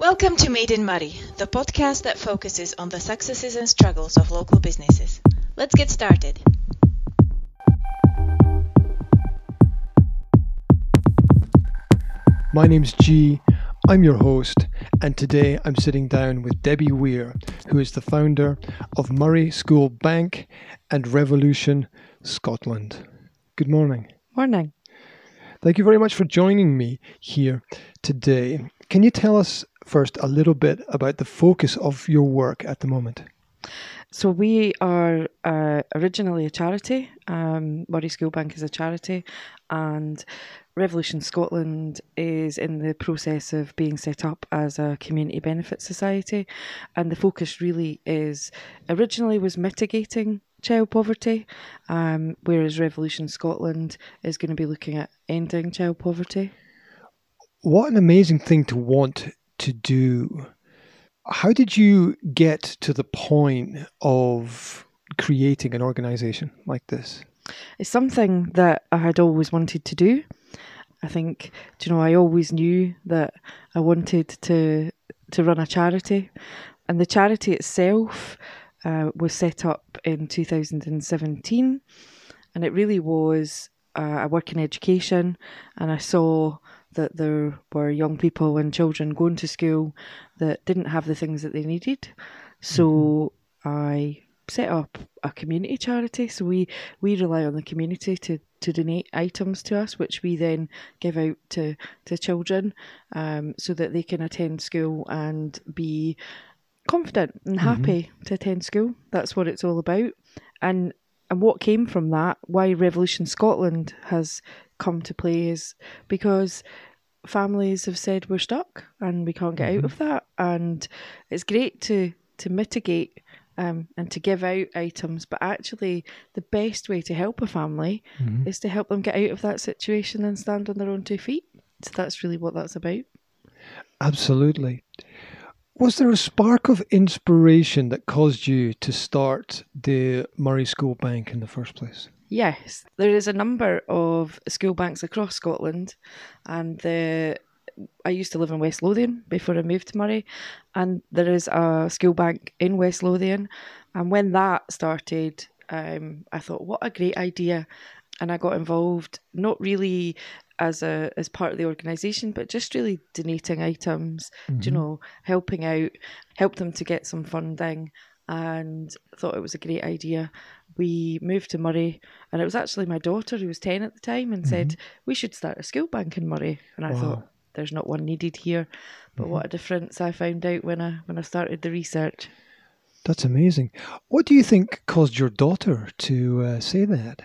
Welcome to Made in Moray, the podcast that focuses on the successes and struggles of local businesses. Let's get started. My name's G. I'm your host, and today I'm sitting down with Debbie Weir, who is the founder of Moray School Bank and Revolution Scotland. Good morning. Morning. Thank you very much for joining me here today. Can you tell us first a little bit about the focus of your work at the moment? So we are uh, originally a charity. Um, Moray School Bank is a charity, and Revolution Scotland is in the process of being set up as a community benefit society, and the focus really is originally was mitigating child poverty, um, whereas Revolution Scotland is going to be looking at ending child poverty. What an amazing thing to want to do how did you get to the point of creating an organization like this? It's something that I had always wanted to do. I think, you know, I always knew that I wanted to to run a charity, and the charity itself uh, was set up in 2017, and it really was. Uh, I work in education, and I saw that there were young people and children going to school that didn't have the things that they needed. So mm-hmm. I set up a community charity. So we, we rely on the community to, to donate items to us, which we then give out to, to children um, so that they can attend school and be confident and mm-hmm. happy mm-hmm. to attend school. That's what it's all about. And and what came from that, why Revolution Scotland has come to play is because families have said we're stuck and we can't get mm-hmm. out of that. And it's great to to mitigate um, and to give out items, but actually, the best way to help a family mm-hmm. is to help them get out of that situation and stand on their own two feet. So that's really what that's about. Absolutely. Was there a spark of inspiration that caused you to start the Moray School Bank in the first place? Yes, there is a number of school banks across Scotland, and the I used to live in West Lothian before I moved to Moray, and there is a school bank in West Lothian. And when that started, um, I thought, what a great idea! And I got involved, not really as a as part of the organisation, but just really donating items, mm-hmm. you know, helping out, help them to get some funding, and thought it was a great idea. We moved to Moray, and it was actually my daughter who was ten at the time, and mm-hmm. said we should start a school bank in Moray, and I wow. thought there's not one needed here, but mm-hmm. what a difference I found out when I when I started the research. That's amazing. What do you think caused your daughter to uh, say that?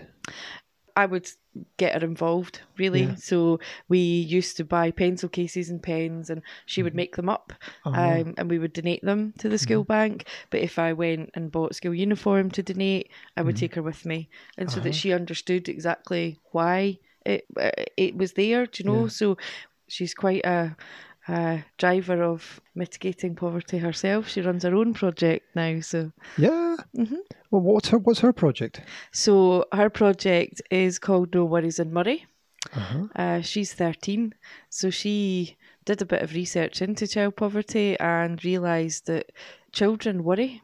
I would get her involved really. Yeah. So we used to buy pencil cases and pens, and she would mm-hmm. make them up, uh-huh. um, and we would donate them to the school mm-hmm. bank. But if I went and bought school uniform to donate, I would mm-hmm. take her with me, and uh-huh. so that uh-huh. she understood exactly why it uh, it was there. Do you know? Yeah. So she's quite a uh, driver of mitigating poverty herself. She runs her own project now. So yeah. Mm-hmm. Well, what's her what's her project? So her project is called No Worries in Moray. Uh-huh. Uh, she's thirteen, so she did a bit of research into child poverty and realised that children worry.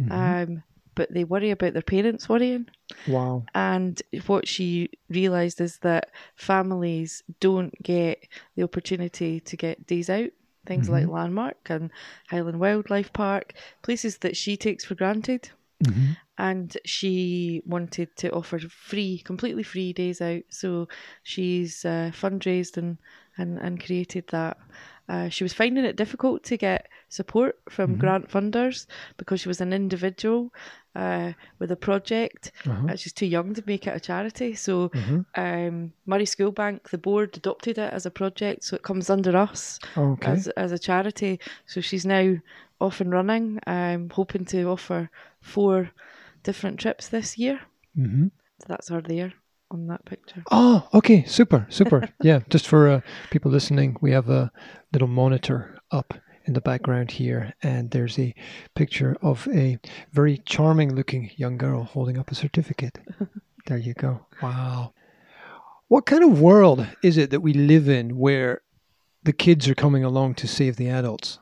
Mm-hmm. Um, but they worry about their parents worrying. Wow. And what she realised is that families don't get the opportunity to get days out. Things mm-hmm. like Landmark and Highland Wildlife Park, places that she takes for granted. Mm-hmm. And she wanted to offer free, completely free days out. So she's uh, fundraised and, and, and created that. Uh, she was finding it difficult to get support from mm-hmm. grant funders because she was an individual uh, with a project. Uh-huh. She's too young to make it a charity. So mm-hmm. um, Moray School Bank, the board adopted it as a project, so it comes under us okay. as, as a charity. So she's now off and running. I'm hoping to offer four different trips this year. Mm-hmm. So that's her there on that picture. Oh, okay, super, super. yeah, just for uh, people listening, we have a little monitor up in the background here, and there's a picture of a very charming looking young girl holding up a certificate. there you go. Wow. What kind of world is it that we live in where the kids are coming along to save the adults?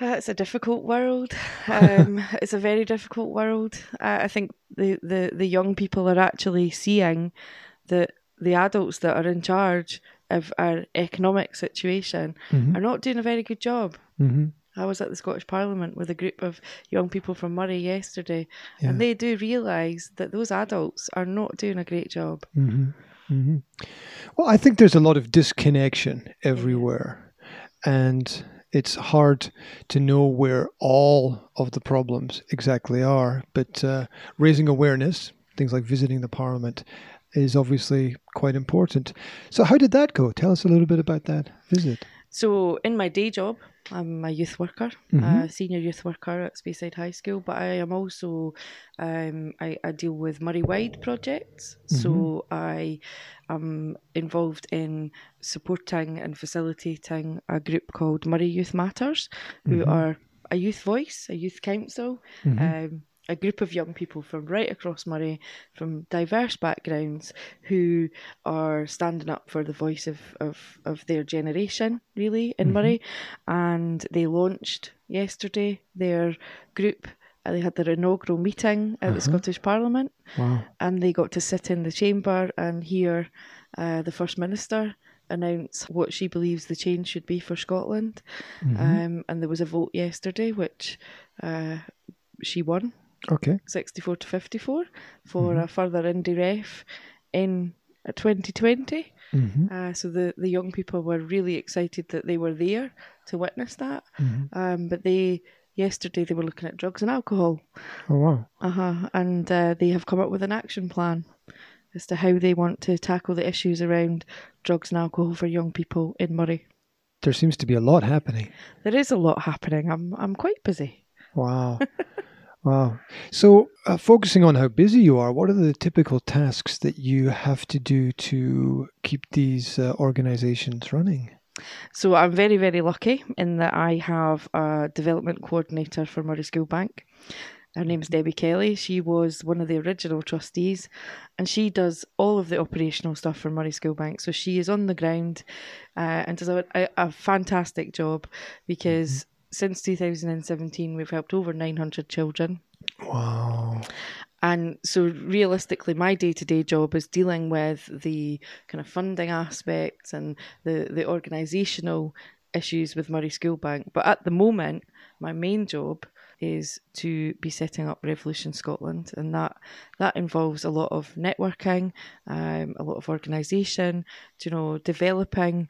Uh, it's a difficult world. Um, it's a very difficult world. Uh, I think the, the, the young people are actually seeing that the adults that are in charge of our economic situation Mhm. are not doing a very good job. Mm-hmm. I was at the Scottish Parliament with a group of young people from Moray yesterday, Yeah. and they do realise that those adults are not doing a great job. hmm hmm Well, I think there's a lot of disconnection everywhere, and it's hard to know where all of the problems exactly are. But uh, raising awareness, things like visiting the Parliament, is obviously quite important. So, how did that go? Tell us a little bit about that visit. So, in my day job, I'm a youth worker, Mhm. a senior youth worker at Speyside High School, but I am also um, I, I deal with Moray Wide projects. So I am involved in supporting and facilitating a group called Moray Youth Matters, who Mhm. are a youth voice, a youth council, Mhm. um, a group of young people from right across Moray, from diverse backgrounds, who are standing up for the voice of, of, of their generation, really, in Mhm. Moray. And they launched yesterday their group. uh, They had their inaugural meeting at Uh-huh. the Scottish Parliament, Wow. and they got to sit in the chamber and hear uh, the First Minister announce what she believes the change should be for Scotland. Mhm. Um, and there was a vote yesterday, which uh, she won. Okay. 64 to 54 for a further indie ref in uh, 2020. hmm Uh, so the, the young people were really excited that they were there to witness that. hmm Um, but they yesterday they were looking at drugs and alcohol. Oh, wow. Uh-huh. And uh, they have come up with an action plan as to how they want to tackle the issues around drugs and alcohol for young people in Moray. There seems to be a lot happening. There is a lot happening. I'm I'm quite busy. Wow. wow. So, uh, focusing on how busy you are, what are the typical tasks that you have to do to keep these uh, organizations running? So I'm very, very lucky in that I have a development coordinator for Moray School Bank. Her name's Debbie Kelly. She was one of the original trustees and she does all of the operational stuff for Moray School Bank. So she is on the ground uh, and does a, a, a fantastic job because since 2017 we've helped over 900 children. Wow. And so, realistically, my day to day job is dealing with the kind of funding aspects and the, the organisational issues with Moray School Bank. But at the moment, my main job is to be setting up Revolution Scotland, and that that involves a lot of networking, um, a lot of organisation, you know, developing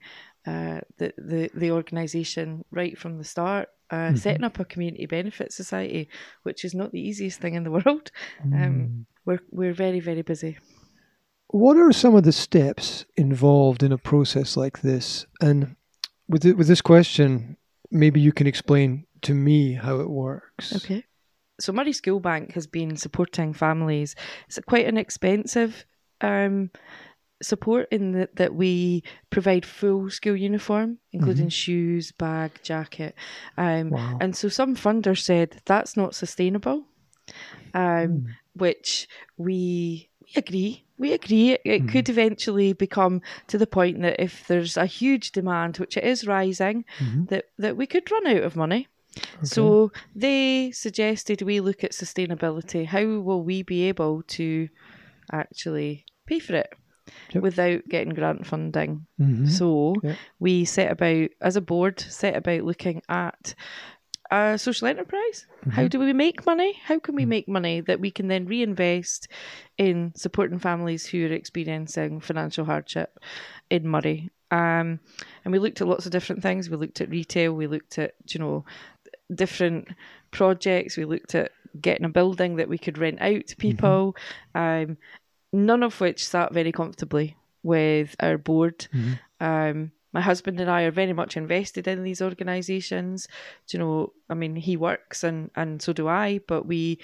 uh, the the the organisation right from the start. Uh, Setting up a community benefit society, which is not the easiest thing in the world. Um, we're we're very very busy. What are some of the steps involved in a process like this? And with it, with this question, maybe you can explain to me how it works. Okay. So Moray School Bank has been supporting families. It's quite an expensive um, support in that that we provide full school uniform, including shoes, bag, jacket. Um, Wow. And so some funders said that's not sustainable, um, which we we agree. We agree. It, it could eventually become to the point that if there's a huge demand, which it is rising, Mhm. that that we could run out of money. So they suggested we look at sustainability. How will we be able to actually pay for it Yep. without getting grant funding? Mhm. So Yeah. we set about, as a board, set about looking at a social enterprise. How do we make money? How can we make money that we can then reinvest in supporting families who are experiencing financial hardship in Moray? Um, and we looked at lots of different things. We looked at retail. We looked at you know different projects. We looked at getting a building that we could rent out to people. Um, none of which sat very comfortably with our board. Um, my husband and I are very much invested in these organisations. Do You know, I mean, he works and and so do I, but we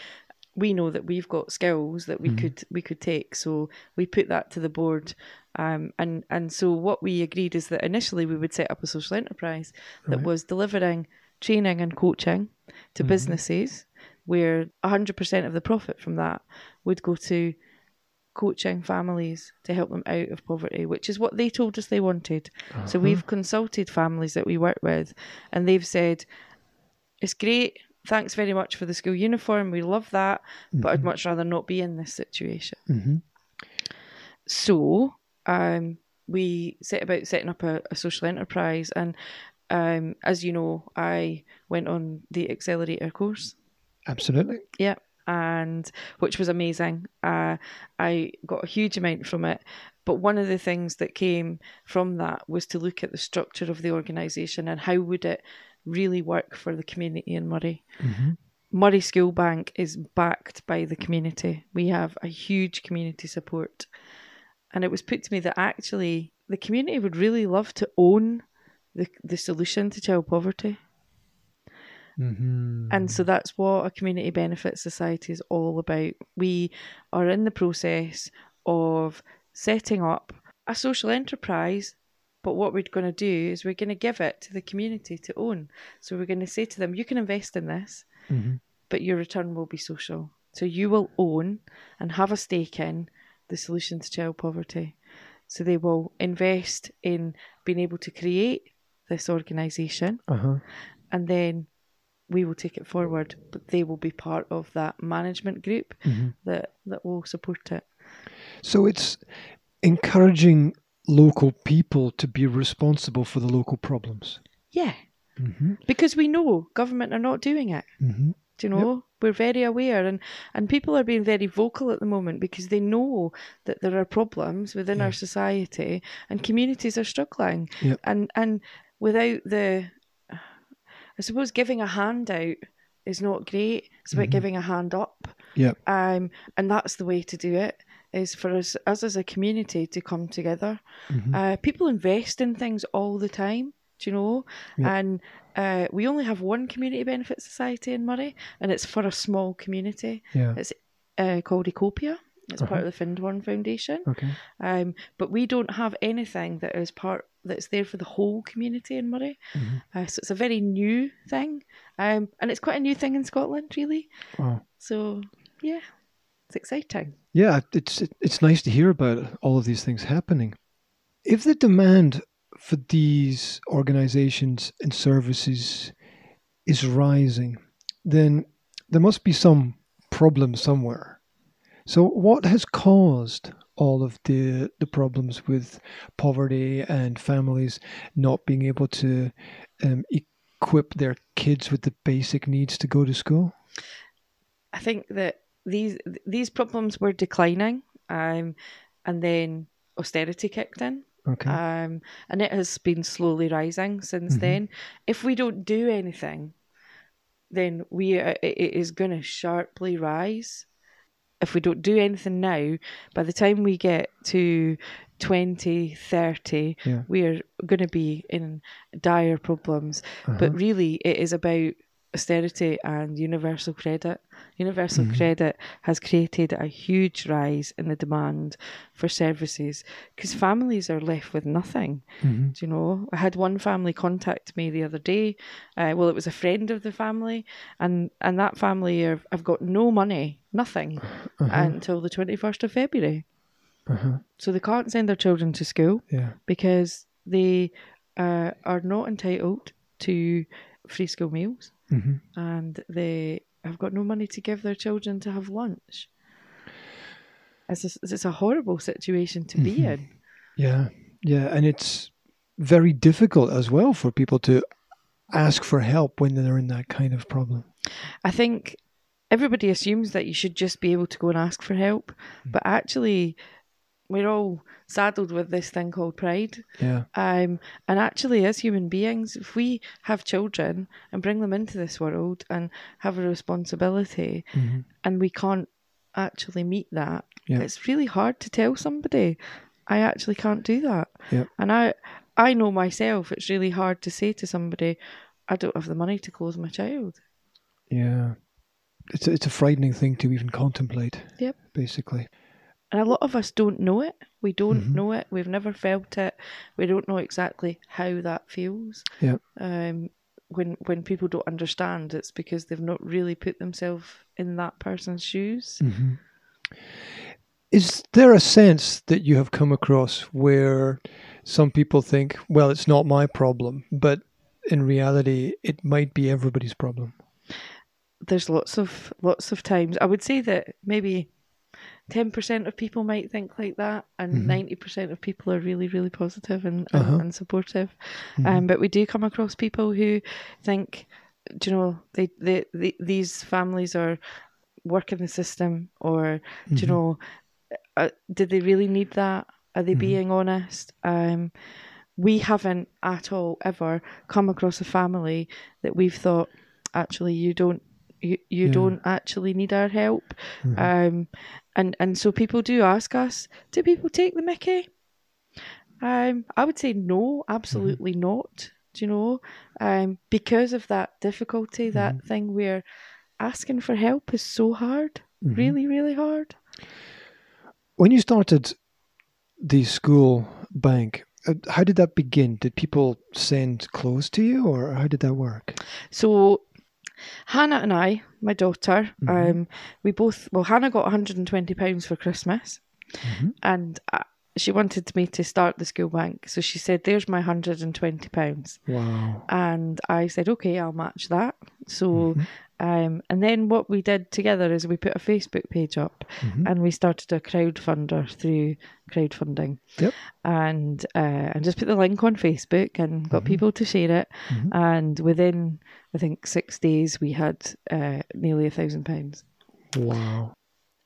we know that we've got skills that we could we could take. So we put that to the board. Um, and and so what we agreed is that initially we would set up a social enterprise that Right. was delivering training and coaching to businesses, where hundred percent of the profit from that would go to coaching families to help them out of poverty, which is what they told us they wanted. So we've consulted families that we work with, and they've said, "It's great. Thanks very much for the school uniform. We love that, but I'd much rather not be in this situation." hmm So um, we set about setting up a, a social enterprise, and um, as you know, I went on the accelerator course. Absolutely. Yeah, and which was amazing. Uh, I got a huge amount from it. But one of the things that came from that was to look at the structure of the organisation and how would it really work for the community in Moray. hmm Moray School Bank is backed by the community. We have a huge community support. And it was put to me that actually the community would really love to own the, the solution to child poverty. Hmm And so that's what a community benefit society is all about. We are in the process of setting up a social enterprise, but what we're going to do is we're going to give it to the community to own. So we're going to say to them, you can invest in this, hmm but your return will be social. So you will own and have a stake in the solution to child poverty. So they will invest in being able to create this organisation Uh-huh. and then we will take it forward, but they will be part of that management group hmm that, that will support it. So it's encouraging local people to be responsible for the local problems. Yeah, hmm because we know government are not doing it. hmm Do you know? We're very aware, and, and people are being very vocal at the moment because they know that there are problems within Yeah. our society and communities are struggling. Yep. And and without the, I suppose giving a hand out is not great. It's about Mhm. giving a hand up. Yep. Um, and that's the way to do it. Is for us, us as a community to come together. Mhm. Uh, people invest in things all the time. Do you know? Yeah. And uh, we only have one community benefit society in Moray, and it's for a small community. Yeah. It's uh, called Ekopia. It's Uh-huh. part of the Findhorn Foundation. Okay. Um, but we don't have anything that is part that's there for the whole community in Moray. Mhm. Uh, so it's a very new thing, um, and it's quite a new thing in Scotland, really. Wow. So yeah, it's exciting. Yeah, it's it, it's nice to hear about all of these things happening. If the demand for these organizations and services is rising, then there must be some problem somewhere. So, what has caused all of the the problems with poverty and families not being able to um, equip their kids with the basic needs to go to school? I think that these these problems were declining, um, and then austerity kicked in. Okay. Um, and it has been slowly rising since Mhm. then. If we don't do anything, then we uh, it it is going to sharply rise. If we don't do anything now, by the time we get to 2030, Yeah. we are going to be in dire problems. Uh-huh. But really, it is about austerity and universal credit. Universal Mhm. credit has created a huge rise in the demand for services because families are left with nothing. Mhm. Do you know? I had one family contact me the other day. Uh, well, it was a friend of the family, and and that family have, have got no money, nothing, Uh-huh. until the twenty first of February. uh-huh. So they can't send their children to school Yeah. because they uh, are not entitled to free school meals hmm and they have got no money to give their children to have lunch. It's a, it's a horrible situation to be Mhm. in. Yeah, yeah, and it's very difficult as well for people to ask for help when they're in that kind of problem. I think everybody assumes that you should just be able to go and ask for help, but actually, we're all saddled with this thing called pride. Yeah, Um, and actually, as human beings, if we have children and bring them into this world and have a responsibility, hmm and we can't actually meet that, Yeah. it's really hard to tell somebody, I actually can't do that. Yeah. And I, I know myself, it's really hard to say to somebody, I don't have the money to clothe my child. yeah. It's a, it's a frightening thing to even contemplate. Yep. Basically. And a lot of us don't know it. We don't Mhm. know it. We've never felt it. We don't know exactly how that feels. Yep. Um, when when people don't understand, it's because they've not really put themselves in that person's shoes. hmm Is there a sense that you have come across where some people think, well, it's not my problem, but in reality, it might be everybody's problem? There's lots of lots of times. I would say that maybe ten percent of people might think like that, and Mhm. 90 percent of people are really, really positive and, Uh-huh. and, and supportive. Mhm. Um, but we do come across people who think, do you know, they, they, they these families are working the system, or do you Mhm. know, uh, did they really need that? Are they Mhm. being honest? Um, we haven't at all ever come across a family that we've thought, actually, you don't. You, you Yeah. don't actually need our help, Mhm. um, and and so people do ask us, do people take the Mickey? Um, I would say no, absolutely not. Do you know? Um, because of that difficulty, that thing where asking for help is so hard, Mhm. really, really hard. When you started the school bank, uh, how did that begin? Did people send clothes to you, or how did that work? So Hannah and I, my daughter, Mhm. um, we both well, Hannah got 120 pounds for Christmas, Mhm. and uh, she wanted me to start the school bank. So she said, "There's my 120 pounds," Wow. and I said, "Okay, I'll match that." So. Mhm. Um, and then what we did together is we put a Facebook page up Mhm. and we started a crowdfunder through crowdfunding. Yep. And uh, and just put the link on Facebook and got Mhm. people to share it. Mhm. And within I think six days we had uh, nearly a thousand pounds. Wow.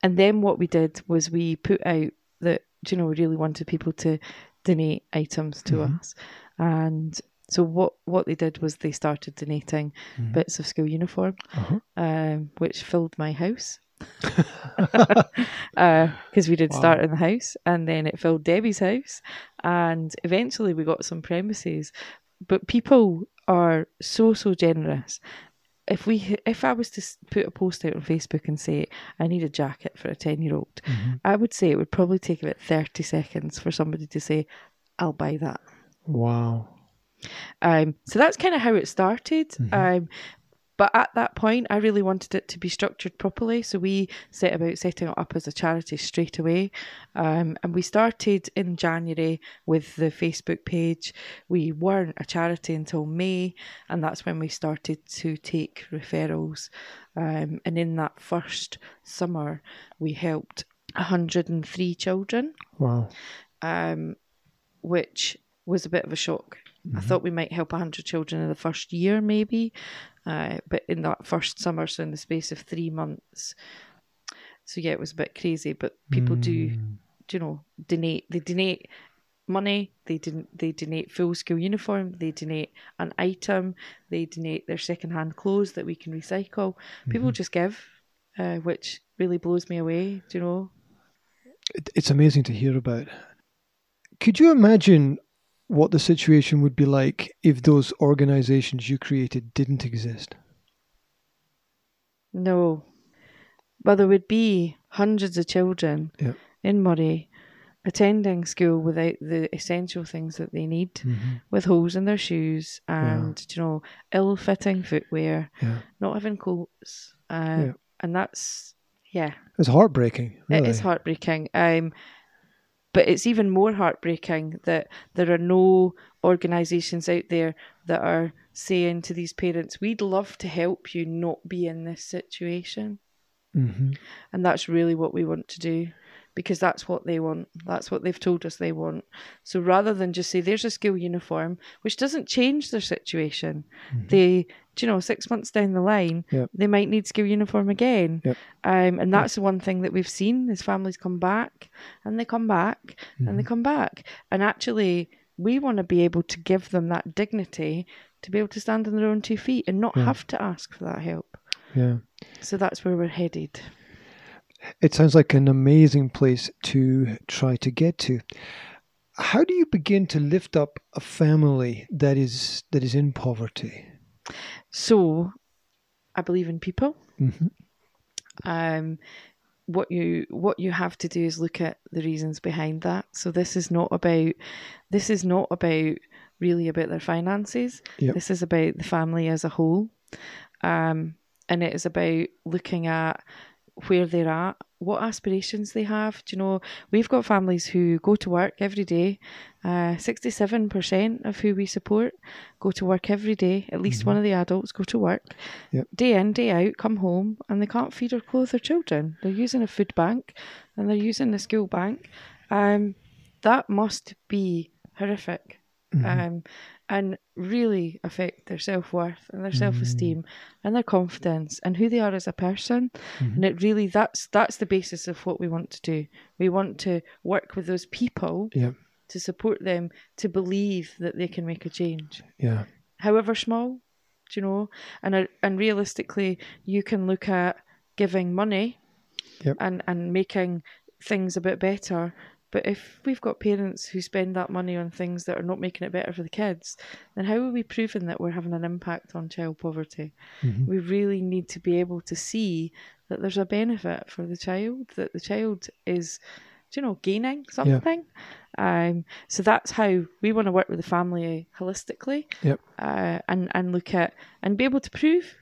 And then what we did was we put out that you know we really wanted people to donate items to Mhm. us, and so what what they did was they started donating Mhm. bits of school uniform, Uh-huh. um, which filled my house. because we did start in the house and then it filled Debbie's house and eventually we got some premises but people are so so generous if we if I was to put a post out on Facebook and say I need a jacket for a 10 year old Mhm. I would say it would probably take about 30 seconds for somebody to say I'll buy that Wow. Um, so that's kind of how it started. Mhm. Um, but at that point, I really wanted it to be structured properly. So we set about setting it up as a charity straight away. Um, and we started in January with the Facebook page. We weren't a charity until May, and that's when we started to take referrals. Um, and in that first summer, we helped 103 children Wow. um, which was a bit of a shock. I thought we might help 100 children in the first year, maybe, uh, but in that first summer, so in the space of three months. So, yeah, it was a bit crazy, but people do, Mm. do you know, donate. They donate money, they, don- they donate full school uniform, they donate an item, they donate their second-hand clothes that we can recycle. People just give, uh, which really blows me away, do you know? It, it's amazing to hear about. Could you imagine what the situation would be like if those organizations you created didn't exist? No. Well, there would be hundreds of children Yep. in Moray attending school without the essential things that they need, with holes in their shoes and, you know, ill fitting footwear, Yeah. not having coats. Uh, Yeah. And that's, yeah, It's heartbreaking. Really. it is heartbreaking. Um, but it's even more heartbreaking that there are no organisations out there that are saying to these parents, we'd love to help you not be in this situation. hmm And that's really what we want to do because that's what they want. That's what they've told us they want. So rather than just say, there's a school uniform, which doesn't change their situation, they, do you know, six months down the line, Yep. they might need school uniform again. Yep. Um, and that's the one thing that we've seen is families come back and they come back and they come back. And actually, we want to be able to give them that dignity to be able to stand on their own two feet and not Yeah. have to ask for that help. Yeah. So that's where we're headed. It sounds like an amazing place to try to get to. How do you begin to lift up a family that is that is in poverty? So, I believe in people. hmm Um, what you what you have to do is look at the reasons behind that. So this is not about this is not about really about their finances. Yep. This is about the family as a whole, um, and it is about looking at where they're at what aspirations they have. Do you know, we've got families who go to work every day. Uh, 67% of who we support go to work every day. At least Mm-hmm. one of the adults go to work. Yep. Day in, day out, come home, and they can't feed or clothe their children. They're using a food bank and they're using the school bank. Um, that must be horrific. Mm-hmm. Um, and really affect their self worth and their self esteem and their confidence and who they are as a person. And it really that's that's the basis of what we want to do. We want to work with those people Yeah. to support them to believe that they can make a change, Yeah. however small. Do you know? And uh, and realistically, you can look at giving money Yep. and and making things a bit better. But if we've got parents who spend that money on things that are not making it better for the kids, then how are we proving that we're having an impact on child poverty? We really need to be able to see that there's a benefit for the child, that the child is, you know, gaining something. Um, so that's how we want to work with the family holistically Yep. uh, and and look at and be able to prove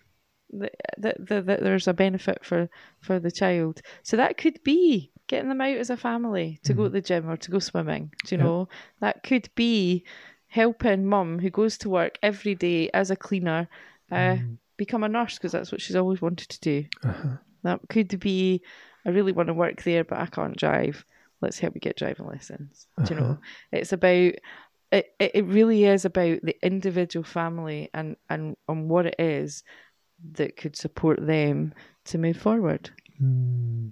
that, that, that, that there's a benefit for for the child. So that could be getting them out as a family to go to the gym or to go swimming. Do you Yeah. know that could be helping mum who goes to work every day as a cleaner uh, become a nurse because that's what she's always wanted to do. Uh-huh. That could be I really want to work there, but I can't drive. Let's help you get driving lessons. Do you know? It's about it, it it really is about the individual family and, and, and what it is that could support them to move forward. Hmm.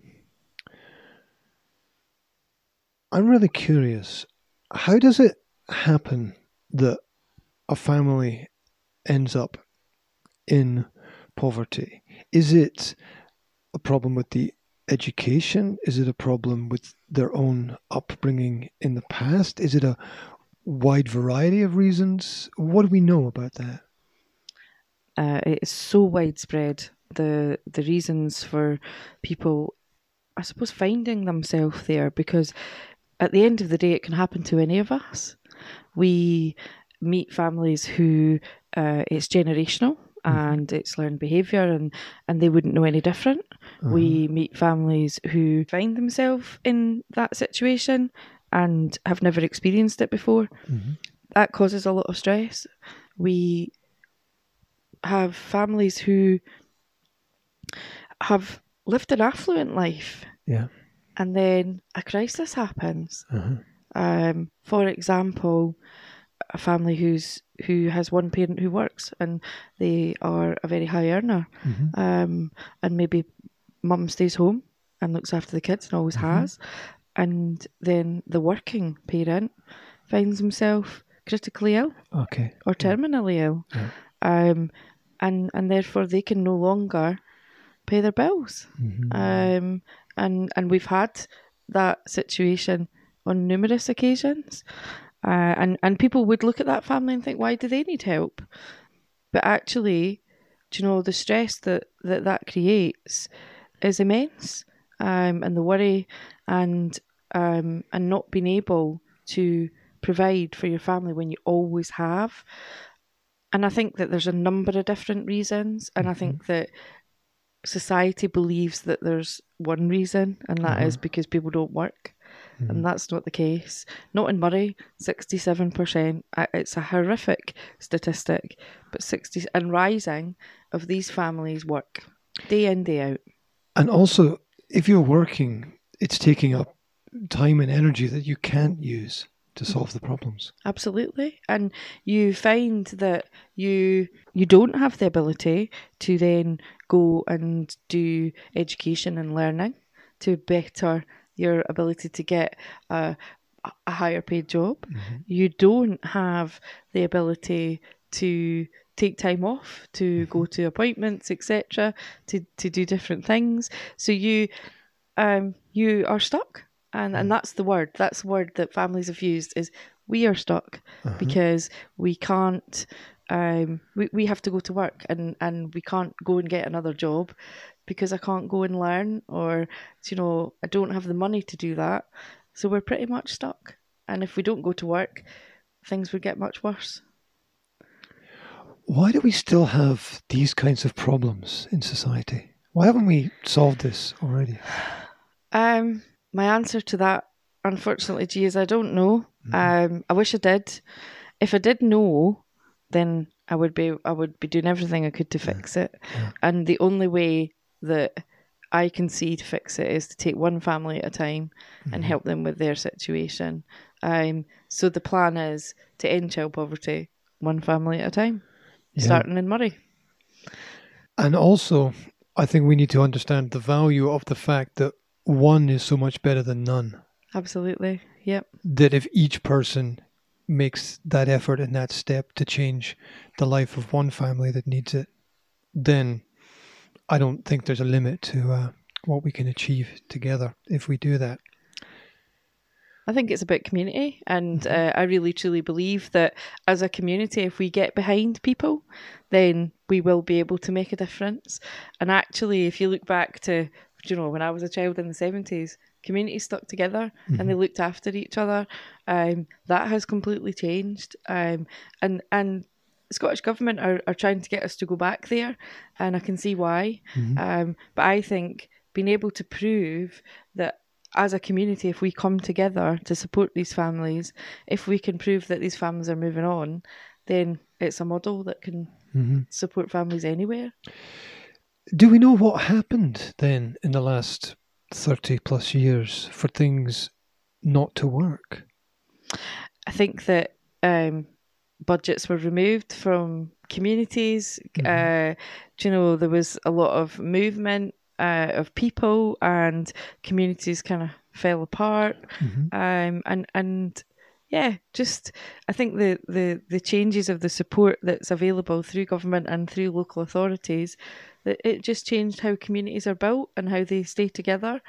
I'm really curious. How does it happen that a family ends up in poverty? Is it a problem with the education? Is it a problem with their own upbringing in the past? Is it a wide variety of reasons? What do we know about that? Uh, it is so widespread. The the reasons for people, I suppose, finding themselves there because at the end of the day, it can happen to any of us. We meet families who uh, it's generational and it's learned behaviour and, and they wouldn't know any different. We meet families who find themselves in that situation and have never experienced it before. That causes a lot of stress. We have families who have lived an affluent life Yeah. and then a crisis happens. Uh-huh. Um, for example, a family who's who has one parent who works and they are a very high earner, um, and maybe mum stays home and looks after the kids and always has, and then the working parent finds himself critically ill Okay. or terminally ill, Yeah. um, and and therefore they can no longer pay their bills. Um, and and we've had that situation on numerous occasions, uh, and and people would look at that family and think, why do they need help? But actually, do you know the stress that that, that creates is immense, um, and the worry and um, and not being able to provide for your family when you always have. And I think that there's a number of different reasons, and I think that society believes that there's one reason, and that is because people don't work. And that's not the case. Not in Moray, 67%. Uh, It's a horrific statistic, but 60 and rising of these families work day in, day out. And also, if you're working, it's taking up time and energy that you can't use to solve the problems. Absolutely. And you find that you you don't have the ability to then go and do education and learning to better your ability to get a, a higher paid job. You don't have the ability to take time off to go to appointments etc to to do different things so you um you are stuck and and that's the word that's the word that families have used is we are stuck because we can't um we, we have to go to work and and we can't go and get another job because I can't go and learn or you know I don't have the money to do that. So we're pretty much stuck. And if we don't go to work things would get much worse. Why do we still have these kinds of problems in society? Why haven't we solved this already? Um, my answer to that, unfortunately, G, is I don't know. Um, I wish I did. If I did know, then I would be I would be doing everything I could to fix it. And the only way that I can see to fix it is to take one family at a time and help them with their situation. Um, so the plan is to end child poverty one family at a time, Yeah. starting in Moray. And also, I think we need to understand the value of the fact that one is so much better than none. Absolutely. Yep. That if each person makes that effort and that step to change the life of one family that needs it, then I don't think there's a limit to uh, what we can achieve together if we do that. I think it's about community, and uh, I really truly believe that as a community, if we get behind people, then we will be able to make a difference. And actually, if you look back to, you know, when I was a child in the seventies, communities stuck together and they looked after each other. Um, that has completely changed, um, and and Scottish government are, are trying to get us to go back there, and I can see why. Um, but I think being able to prove that as a community, if we come together to support these families, if we can prove that these families are moving on, then it's a model that can support families anywhere. Do we know what happened then in the last 30 plus years for things not to work? I think that um, budgets were removed from communities. Uh, do you know, there was a lot of movement uh, of people, and communities kind of fell apart. Um, and and yeah, just I think the, the the changes of the support that's available through government and through local authorities, it just changed how communities are built and how they stay together.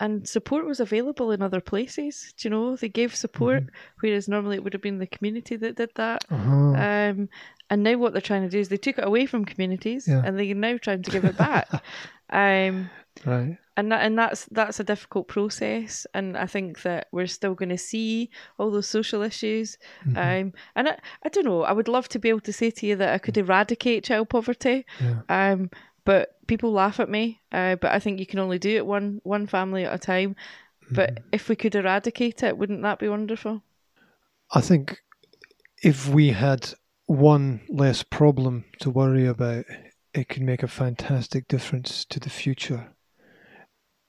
And support was available in other places. Do you know they gave support, whereas normally it would have been the community that did that. Uh-huh. Um, and now what they're trying to do is they took it away from communities, Yeah. and they're now trying to give it back. um, Right. and that, and that's that's a difficult process and i think that we're still going to see all those social issues um and I, I don't know i would love to be able to say to you that i could eradicate child poverty Yeah. um but people laugh at me uh, but i think you can only do it one one family at a time but if we could eradicate it wouldn't that be wonderful I think if we had one less problem to worry about, it could make a fantastic difference to the future.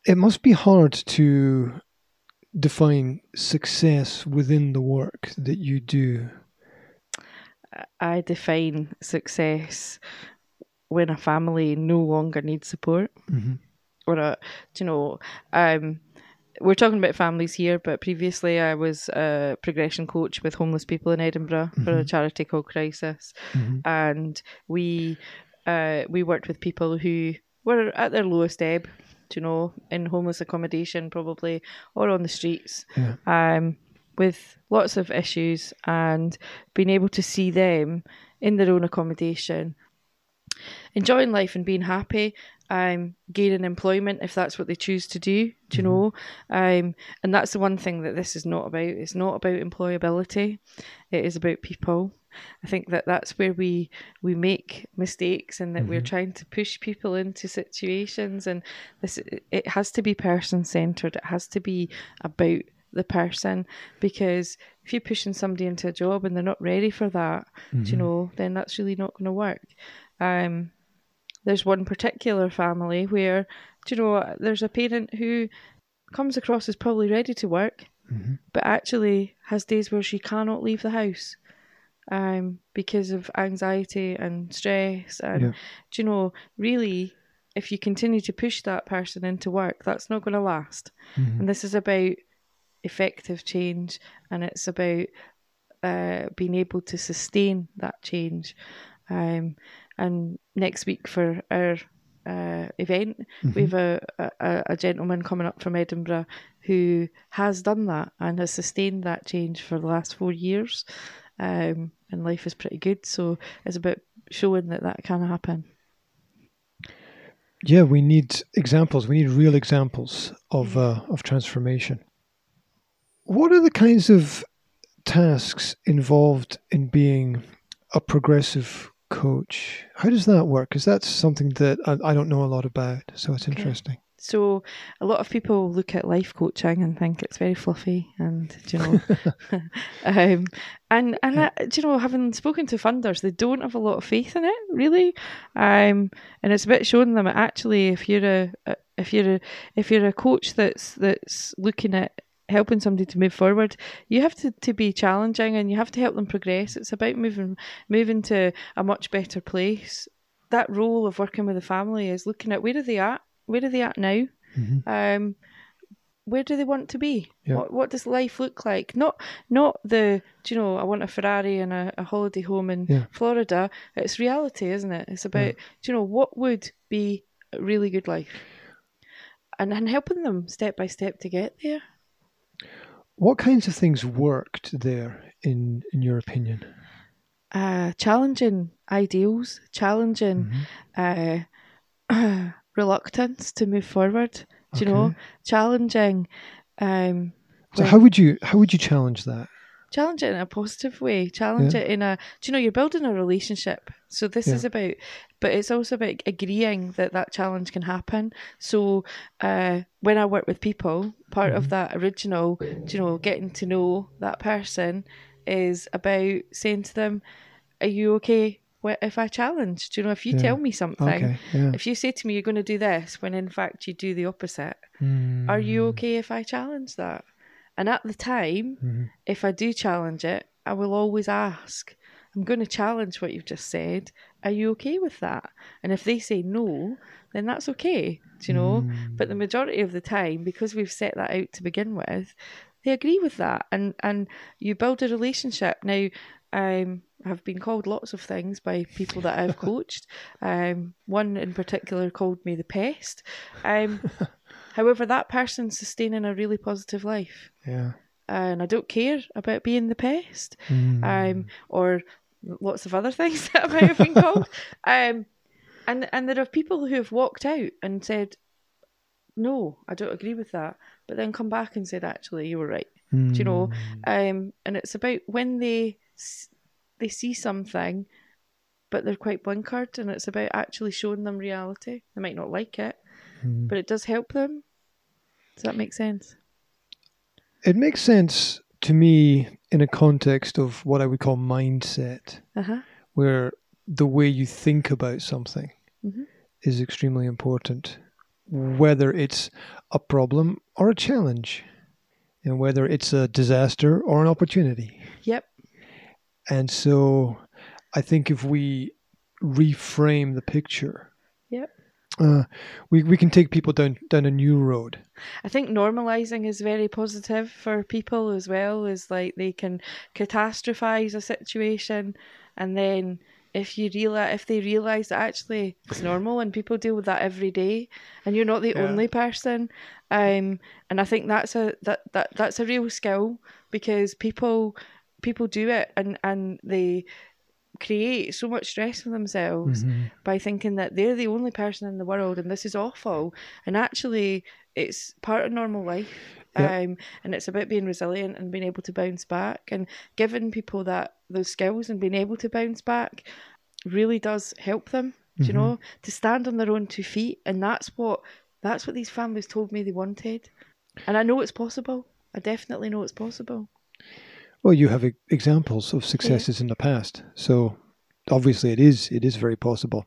It must be hard to define success within the work that you do. i define success when a family no longer needs support. Or a do you know um we're talking about families here, but previously I was a progression coach with homeless people in Edinburgh for a charity called Crisis, and we uh, we worked with people who were at their lowest ebb, you know, in homeless accommodation probably or on the streets, Yeah. um, with lots of issues, and being able to see them in their own accommodation enjoying life and being happy, um, gaining employment if that's what they choose to do. Do you know? Um, and that's the one thing that this is not about. It's not about employability. It is about people. I think that that's where we we make mistakes and that we're trying to push people into situations and this it has to be person centered. It has to be about the person because if you're pushing somebody into a job and they're not ready for that, do you know, then that's really not going to work. Um, there's one particular family where, do you know, there's a parent who comes across as probably ready to work, but actually has days where she cannot leave the house um, because of anxiety and stress. And, Yeah. do you know, really, if you continue to push that person into work, that's not going to last. And this is about effective change and it's about uh, being able to sustain that change. Um, and next week for our uh, event, we have a, a, a gentleman coming up from Edinburgh who has done that and has sustained that change for the last four years. Um, and life is pretty good. So it's about showing that that can happen. Yeah, we need examples. We need real examples of uh, of transformation. What are the kinds of tasks involved in being a progressive coach? How does that work? Because that's something that I, I don't know a lot about. So it's Okay. interesting. So a lot of people look at life coaching and think it's very fluffy and you know um, and and I, do you know having spoken to funders they don't have a lot of faith in it really um, and it's a bit showing them actually if you're a, a if you're a if you're a coach that's that's looking at helping somebody to move forward you have to, to be challenging and you have to help them progress it's about moving moving to a much better place that role of working with the family is looking at where are they at where are they at now? Mhm. Um, where do they want to be? Yeah. What what does life look like? Not not the do you know I want a Ferrari and a, a holiday home in Yeah. Florida. It's reality, isn't it? It's about do you know what would be a really good life, and and helping them step by step to get there. What kinds of things worked there, in in your opinion? Uh, challenging ideals, challenging Mhm. uh, reluctance to move forward. Do you know challenging? Um, So how would you how would you challenge that? Challenge it in a positive way challenge Yeah. it in a do you know you're building a relationship so this Yeah. is about but it's also about agreeing that that challenge can happen so uh, when i work with people part Mm-hmm. of that original do you know getting to know that person is about saying to them are you okay if i challenge do you know if you Yeah. tell me something Okay. If you say to me you're going to do this when in fact you do the opposite are you Mm, okay if i challenge that and at the time mhm. if I do challenge it, I will always ask, I'm going to challenge what you've just said. Are you okay with that? And if they say no, then that's okay, do you know? Mm. But the majority of the time, because we've set that out to begin with, they agree with that, and and you build a relationship. Now, um, I've been called lots of things by people that I've coached. Um, one in particular called me the pest. Um, however, that person's sustaining a really positive life Yeah. and I don't care about being the pest, Mm. um, or lots of other things that I might have been called. Um, and and there are people who have walked out and said, "No, I don't agree with that," but then come back and said, "Actually, you were right." Do you know? Mm. Um, and it's about when they they see something, but they're quite blinkered, and it's about actually showing them reality. They might not like it, Mm. but it does help them. Does that make sense? It makes sense to me in a context of what I would call mindset, Uh huh. where the way you think about something Mhm. is extremely important, whether it's a problem or a challenge, and whether it's a disaster or an opportunity. Yep. And so I think if we reframe the picture. Uh, we, we can take people down, down a new road. I think normalizing is very positive for people as well. Is like they can catastrophize a situation, and then if you realize if they realize that actually it's normal and people deal with that every day, and you're not the Yeah. only person, um, and I think that's a that, that that's a real skill because people people do it and and they create so much stress for themselves Mhm. by thinking that they're the only person in the world and this is awful. And actually, it's part of normal life. Um, and it's about being resilient and being able to bounce back and giving people that those skills and being able to bounce back really does help them. Do you know to stand on their own two feet? And that's what that's what these families told me they wanted. And I know it's possible. I definitely know it's possible. Well, you have examples of successes in the past, so obviously it is it is very possible.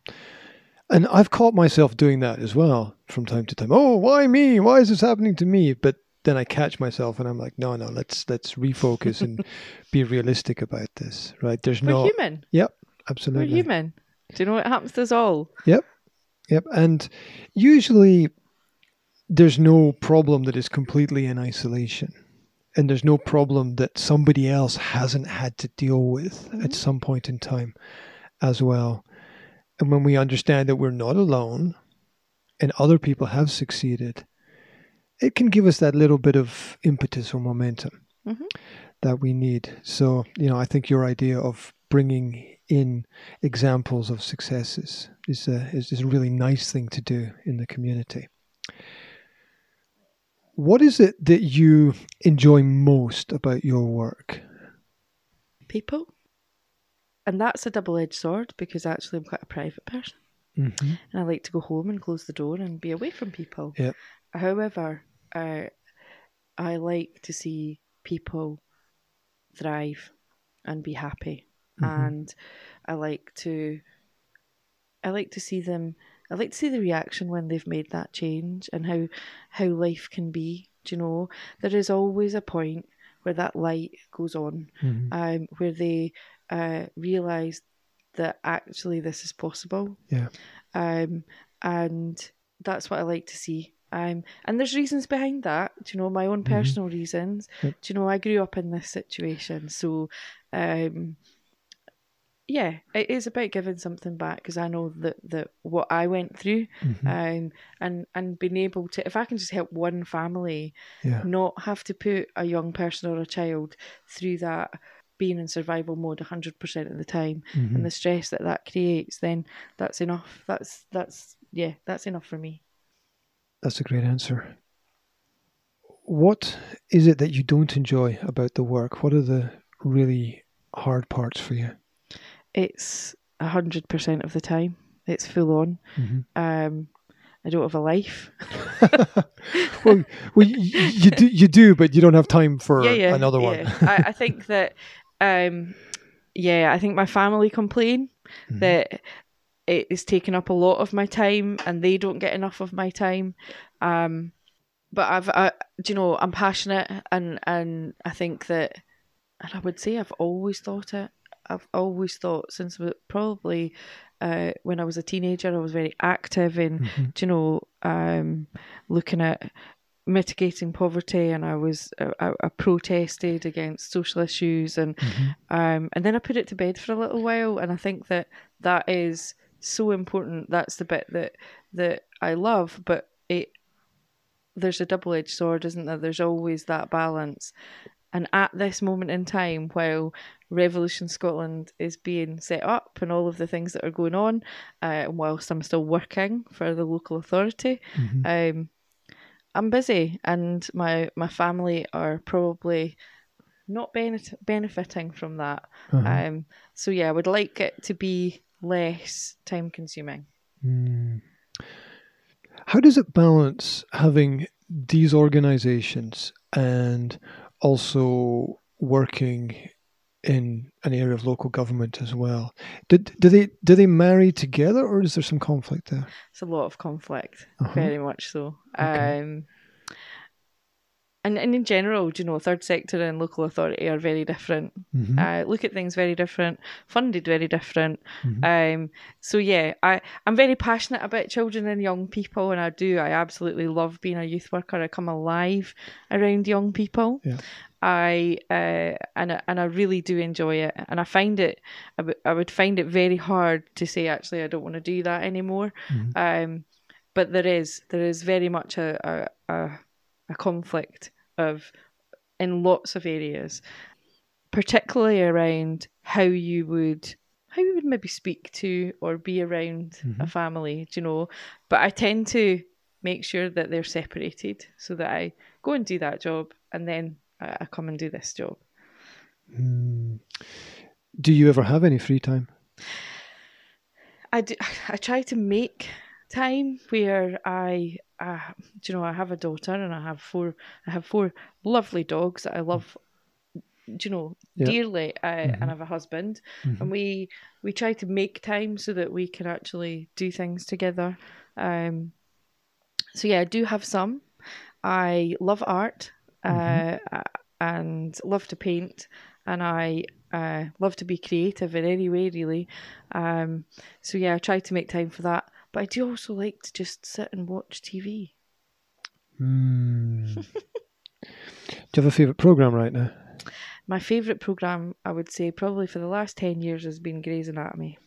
And I've caught myself doing that as well from time to time. Oh, why me? Why is this happening to me? But then I catch myself and I'm like, no, no, let's let's refocus and be realistic about this, right? There's We're no human. Yep, absolutely. We're human. Do you know what happens to us all? Yep. Yep. And usually there's no problem that is completely in isolation. And there's no problem that somebody else hasn't had to deal with at Mhm. some point in time as well. And when we understand that we're not alone and other people have succeeded, it can give us that little bit of impetus or momentum Mhm. that we need. So, you know, I think your idea of bringing in examples of successes is a, is, is a really nice thing to do in the community. What is it that you enjoy most about your work? people. And that's a double edged sword because actually I'm quite a private person. hmm and I like to go home and close the door and be away from people. Yep. However, uh, I like to see people thrive and be happy, Mhm. and I like to, I like to see them. I like to see the reaction when they've made that change and how how life can be. Do you know there is always a point where that light goes on, Mhm. um, where they uh, realize that actually this is possible Yeah. um, and that's what I like to see. Um, and there's reasons behind that. Do you know my own Mhm. personal reasons? Yep. Do you know I grew up in this situation, so um, yeah, it is about giving something back because I know that that what I went through, Mhm. um, and and being able to, if I can just help one family yeah. not have to put a young person or a child through that being in survival mode 100% of the time Mhm. and the stress that that creates then that's enough that's that's yeah that's enough for me That's a great answer. What is it that you don't enjoy about the work? What are the really hard parts for you? It's a 100% of the time it's full on Mhm. um i don't have a life well, well, you, you do, you do, but you don't have time for another one. yeah. I, I think that um yeah i think my family complain Mhm. that it is taking up a lot of my time and they don't get enough of my time um but i've I, do you know i'm passionate and and i think that and i would say i've always thought it i've always thought since probably uh, when i was a teenager i was very active in Mhm. you know, um, looking at mitigating poverty, and I was I, I protested against social issues, and Mhm. um, and then I put it to bed for a little while, and I think that that is so important. That's the bit that that I love, but it there's a double edged sword, isn't there? There's always that balance. And at this moment in time, while Revolution Scotland is being set up and all of the things that are going on, uh, whilst I'm still working for the local authority, Mhm. um, I'm busy, and my my family are probably not benefit, benefiting from that. Uh-huh. Um, so yeah, I would like it to be less time consuming. Mm. How does it balance having these organizations and also working in an area of local government as well? Did do they do they marry together or is there some conflict there? It's a lot of conflict, Uh-huh. very much so. Okay. Um, and, and in general, do you know, third sector and local authority are very different. Mhm. Uh, look at things very different, funded very different. Mhm. Um, so yeah, I I'm very passionate about children and young people, and I do. I absolutely love being a youth worker. I come alive around young people. Yeah. I uh, and I- and I really do enjoy it, and I find it. I would- I would find it very hard to say actually I don't want to do that anymore. Mhm. Um, but there is there is very much a a, a, a conflict of in lots of areas, particularly around how you would how you would maybe speak to or be around a Mhm. family, do you know. But I tend to make sure that they're separated so that I go and do that job and then I, I come and do this job. Mm. Do you ever have any free time? I, do, I try to make time where I, uh, do you know, I have a daughter and I have four, I have four lovely dogs that I love, do you know, Yeah. dearly, uh, Mhm. and I have a husband, Mhm. and we we try to make time so that we can actually do things together. Um, so yeah, I do have some. I love art, uh, and love to paint, and I uh, love to be creative in any way, really. Um, so yeah, I try to make time for that. But I do also like to just sit and watch TV. Mm. Do you have a favorite program right now? My favourite programme, I would say, probably for the last 10 years has been Grey's Anatomy.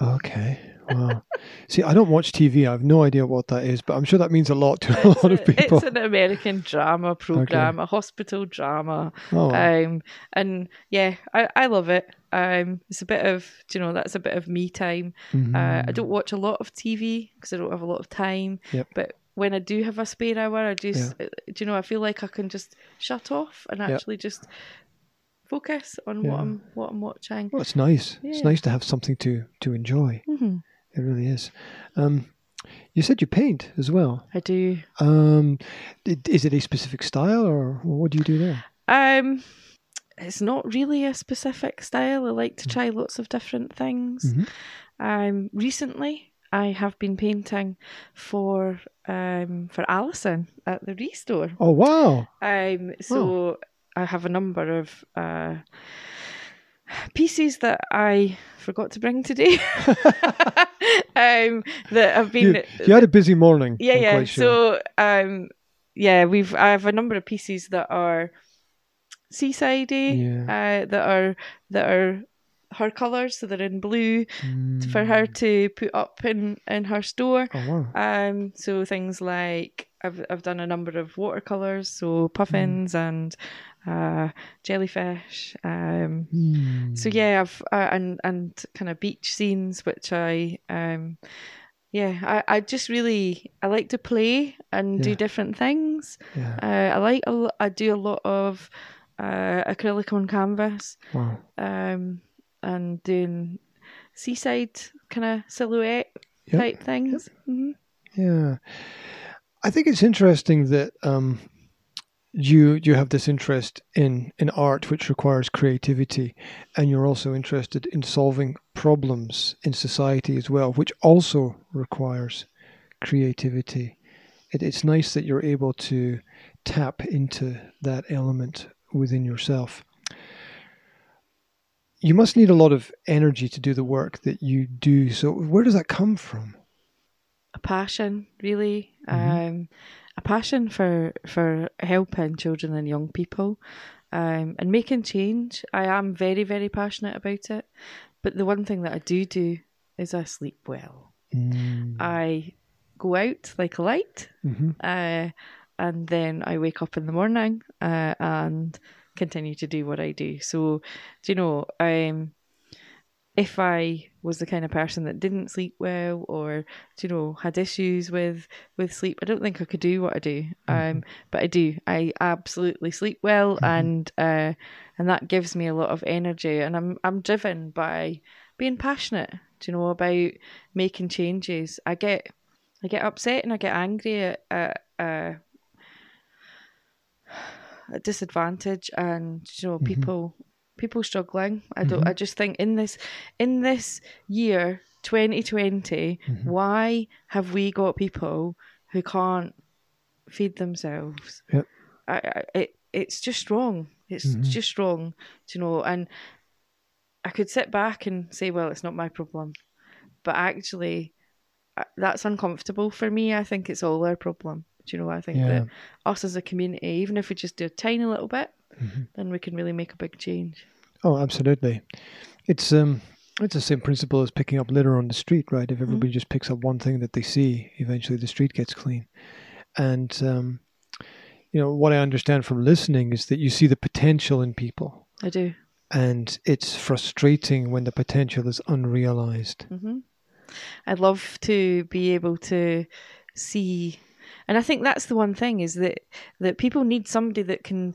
Okay. Wow. See, I don't watch TV. I have no idea what that is, but I'm sure that means a lot to a lot of people. It's an American drama programme, a hospital drama. oh, wow. Um, and yeah, I, I love it. Um, it's a bit of, do you know, that's a bit of me time. Uh, I Mhm. don't watch a lot of TV because I don't have a lot of time. Yep. But when I do have a spare hour, I just, uh, do you know, I feel like I can just shut off and Yep. actually just focus on Yeah. what I'm what I'm watching. Well, it's nice. It's nice to have something to to enjoy. hmm It really is. Um, you said you paint as well. I do. Um, is it a specific style, or what do you do there? Um, it's not really a specific style. I like to try lots of different things. Mhm. Um, recently, I have been painting for um for Alison at the Restore. Oh wow! Um, so I have a number of uh pieces that I forgot to bring today. um, that have been You, you had a busy morning. yeah, I'm yeah. sure. So, um, yeah, we've I have a number of pieces that are seasidey, Yeah. uh, that are that are her colours, so they're in blue for her Mm. to put up in in her store. Oh wow! Um, so things like I've I've done a number of watercolors, so puffins and uh, jellyfish. Um, Mm. so yeah, I've uh, and and kind of beach scenes, which I um, yeah, I, I just really I like to play and do different things. Yeah. Uh, I like a I do a lot of uh, acrylic on canvas, Wow. um, and doing seaside kind of silhouette Yep. type things. hmm Yeah, I think it's interesting that um, you you have this interest in in art, which requires creativity, and you're also interested in solving problems in society as well, which also requires creativity. It, it's nice that you're able to tap into that element within yourself. You must need a lot of energy to do the work that you do. So, where does that come from? A passion, really, Mhm. um, a passion for for helping children and young people, um, and making change. I am very very passionate about it. But the one thing that I do do is I sleep well. Mm. I go out like a light, hmm uh, and then I wake up in the morning uh, and continue to do what I do. So, do you know, um, if I was the kind of person that didn't sleep well, or do you know, had issues with with sleep, I don't think I could do what I do. Um, but I do. I absolutely sleep well, and uh, and that gives me a lot of energy, and I'm I'm driven by being passionate. Do you know about making changes? I get I get upset and I get angry at, at uh, a disadvantage and you know Mhm. people people struggling. I don't. I just think in this in this year 2020, Mhm. why have we got people who can't feed themselves? Yep. I, I, it it's just wrong. It's Mhm. just wrong. You know? And I could sit back and say, well, it's not my problem, but actually, uh, that's uncomfortable for me. I think it's all our problem. Do you know? I think Yeah. that us as a community, even if we just do a tiny little bit, Mhm. then we can really make a big change. Oh, absolutely. It's um, it's the same principle as picking up litter on the street, right? If everybody just picks up one thing that they see, eventually the street gets clean. And um, you know what I understand from listening is that you see the potential in people, I do. and it's frustrating when the potential is unrealized. hmm I'd love to be able to see, and I think that's the one thing is that that people need somebody that can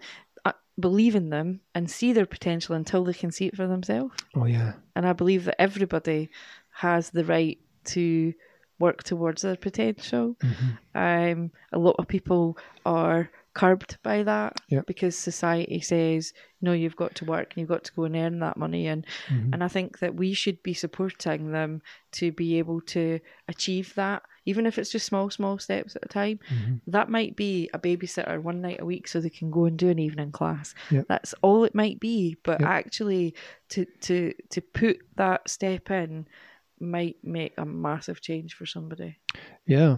believe in them and see their potential until they can see it for themselves. Oh yeah, And I believe that everybody has the right to work towards their potential. Mhm. Um, a lot of people are curbed by that Yep. because society says, no, you've got to work and you've got to go and earn that money. And, Mhm. and I think that we should be supporting them to be able to achieve that, even if it's just small, small steps at a time. Mhm. That might be a babysitter one night a week so they can go and do an evening class. Yep. That's all it might be. But Yep. actually, to, to, to put that step in might make a massive change for somebody. yeah.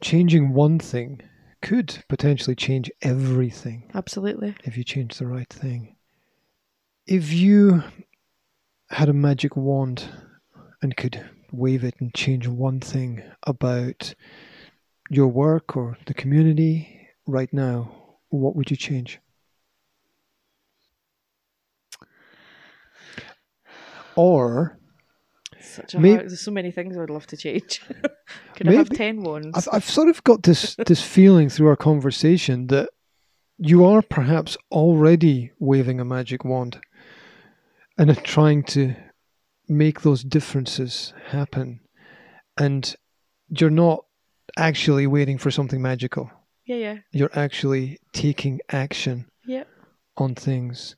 Changing one thing could potentially change everything. Absolutely. if you change the right thing. If you had a magic wand and could wave it and change one thing about your work or the community right now, what would you change? Or Such a May- hard, there's so many things I would love to change. Could I have Maybe- ten wands? I've, I've sort of got this this feeling through our conversation that you are perhaps already waving a magic wand and are trying to make those differences happen, and you're not actually waiting for something magical. Yeah, yeah, You're actually taking action yeah. on things.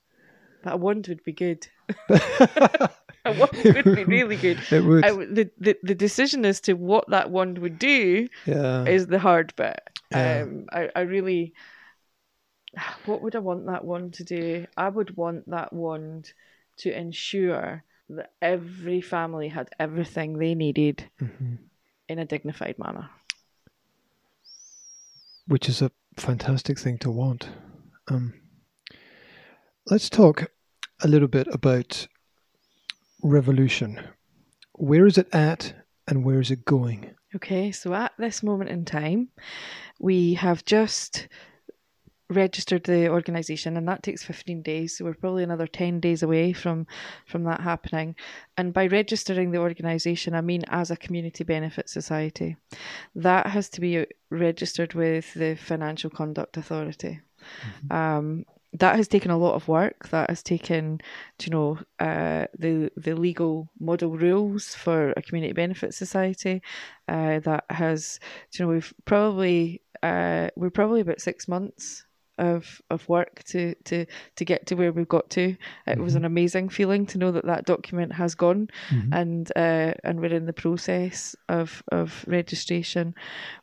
A wand would be good. Wand would be really good. It would. I the, the the decision as to what that wand would do yeah. is the hard bit. Yeah. Um, I, I really, what would I want that wand to do? I would want that wand to ensure that every family had everything they needed Mhm. in a dignified manner. Which is a fantastic thing to want. Um, let's talk a little bit about revolution. Where is it at and where is it going? Okay, so at this moment in time, we have just registered the organisation, and that takes 15 days. So we're probably another 10 days away from from that happening. And by registering the organisation, I mean as a community benefit society. That has to be registered with the Financial Conduct Authority. Um, that has taken a lot of work. That has taken, you know, uh, the the legal model rules for a community benefit society. Uh, that has, you know, we've probably uh, we're probably about six months of of work to to to get to where we've got to. It was an amazing feeling to know that that document has gone, and uh, and we're in the process of of registration.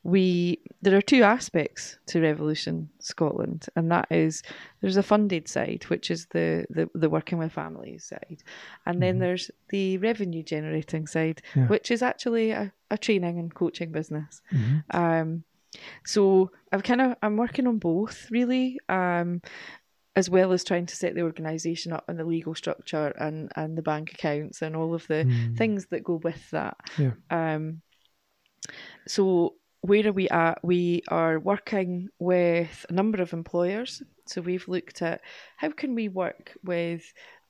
We there are two aspects to Revolution Scotland, and that is there's a funded side, which is the the, the working with families side, and then there's the revenue generating side, Yeah. which is actually a, a training and coaching business. Mhm. Um, so I've kind of I'm working on both really, um, as well as trying to set the organisation up and the legal structure and and the bank accounts and all of the Mm. things that go with that. Yeah. Um, so where are we at? We are working with a number of employers. So we've looked at how can we work with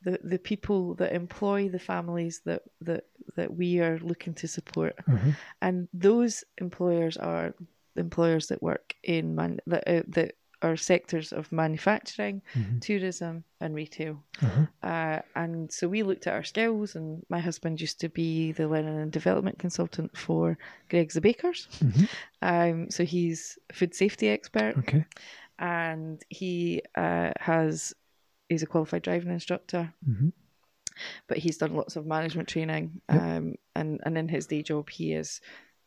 the, the people that employ the families that, that that we are looking to support, Mhm. and those employers are employers that work in man that uh, that are sectors of manufacturing, Mhm. tourism, and retail. Uh-huh. Uh, and so we looked at our skills, and my husband used to be the learning and development consultant for Greggs the Bakers. Mhm. Um, so he's a food safety expert, Okay. and he uh, has he's a qualified driving instructor, Mhm. but he's done lots of management training. Yep. Um, and and in his day job, he is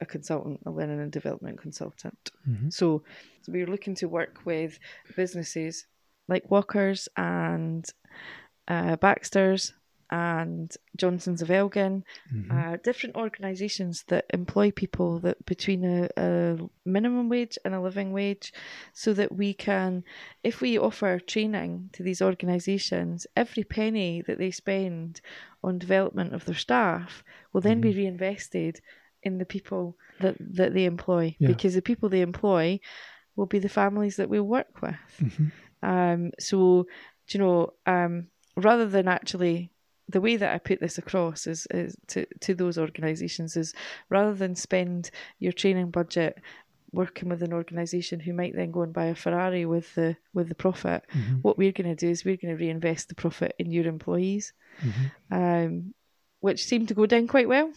a consultant, a learning and development consultant. Mhm. So, so we were looking to work with businesses like Walkers and uh, Baxter's and Johnstons of Elgin, Mhm. uh, different organisations that employ people that between a, a minimum wage and a living wage, so that we can, if we offer training to these organisations, every penny that they spend on development of their staff will then be reinvested in the people that, that they employ, Yeah. because the people they employ will be the families that we work with. Mhm. Um, so, do you know, um, rather than actually, the way that I put this across is, is to, to those organisations is rather than spend your training budget working with an organisation who might then go and buy a Ferrari with the with the profit, Mhm. what we're going to do is we're going to reinvest the profit in your employees, Mhm. um, which seemed to go down quite well.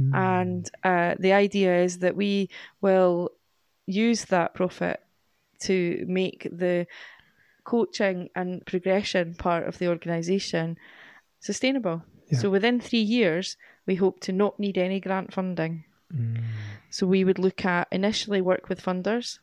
Mm. And uh, the idea is that we will use that profit to make the coaching and progression part of the organisation sustainable. Yeah. So within three years, we hope to not need any grant funding. Mm. So we would look at initially work with funders,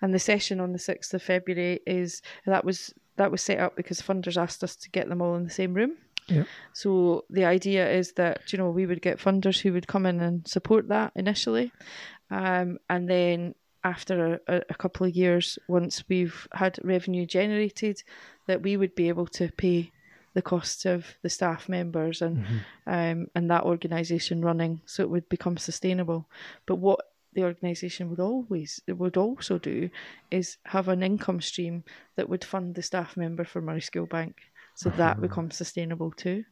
and the session on the sixth of February is that was that was set up because funders asked us to get them all in the same room. Yeah. So the idea is that you know we would get funders who would come in and support that initially, um, and then after a, a couple of years, once we've had revenue generated, that we would be able to pay the costs of the staff members and um, and that organisation running, so it would become sustainable. But what the organisation would always would also do is have an income stream that would fund the staff member for Moray School Bank, so that becomes sustainable too.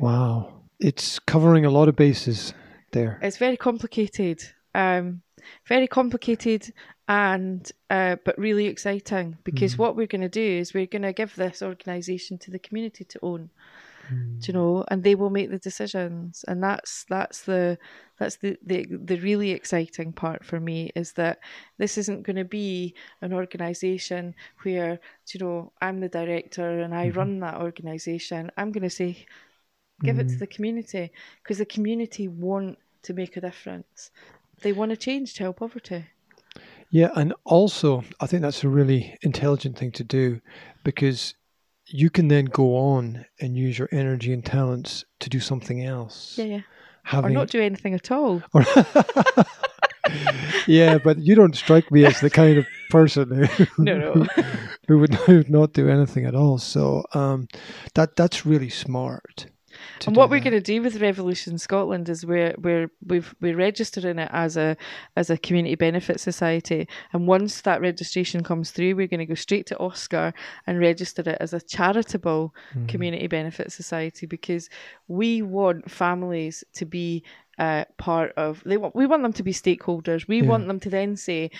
Wow. It's covering a lot of bases there. It's very complicated, um, very complicated, and uh, but really exciting because what we're going to do is we're going to give this organisation to the community to own. Mm. Do you know? And they will make the decisions, and that's that's the that's the the the really exciting part for me is that this isn't going to be an organisation where you know I'm the director and I mm-hmm. run that organisation. I'm going to say, give it to mm. the community because the community want to make a difference. They want to change child poverty. Yeah, and also I think that's a really intelligent thing to do because you can then go on and use your energy and talents to do something else. Yeah, yeah. Or not do anything at all. or- yeah, but you don't strike me as the kind of person who, No, no. who would who would not do anything at all. So um, that that's really smart. And what we're going to do with Revolution Scotland is we're we're we've we're registering it as a as a community benefit society, and once that registration comes through, we're going to go straight to OSCR and register it as a charitable Mm-hmm. community benefit society because we want families to be uh, part of. They want we want them to be stakeholders. We Yeah. want them to then say,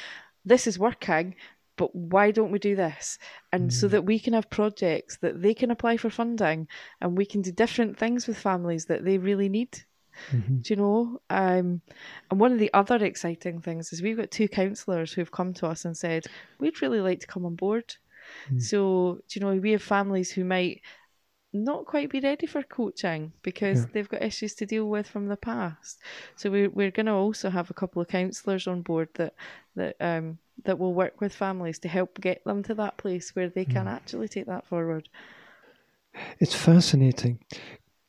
"This is working." But why don't we do this? And so that we can have projects that they can apply for funding and we can do different things with families that they really need. Mhm. Do you know? Um, and one of the other exciting things is we've got two counsellors who've come to us and said, We'd really like to come on board. So, do you know, we have families who might not quite be ready for coaching because Yeah. they've got issues to deal with from the past. So we, we're going to also have a couple of counsellors on board that that um, that will work with families to help get them to that place where they can hmm. actually take that forward. It's fascinating.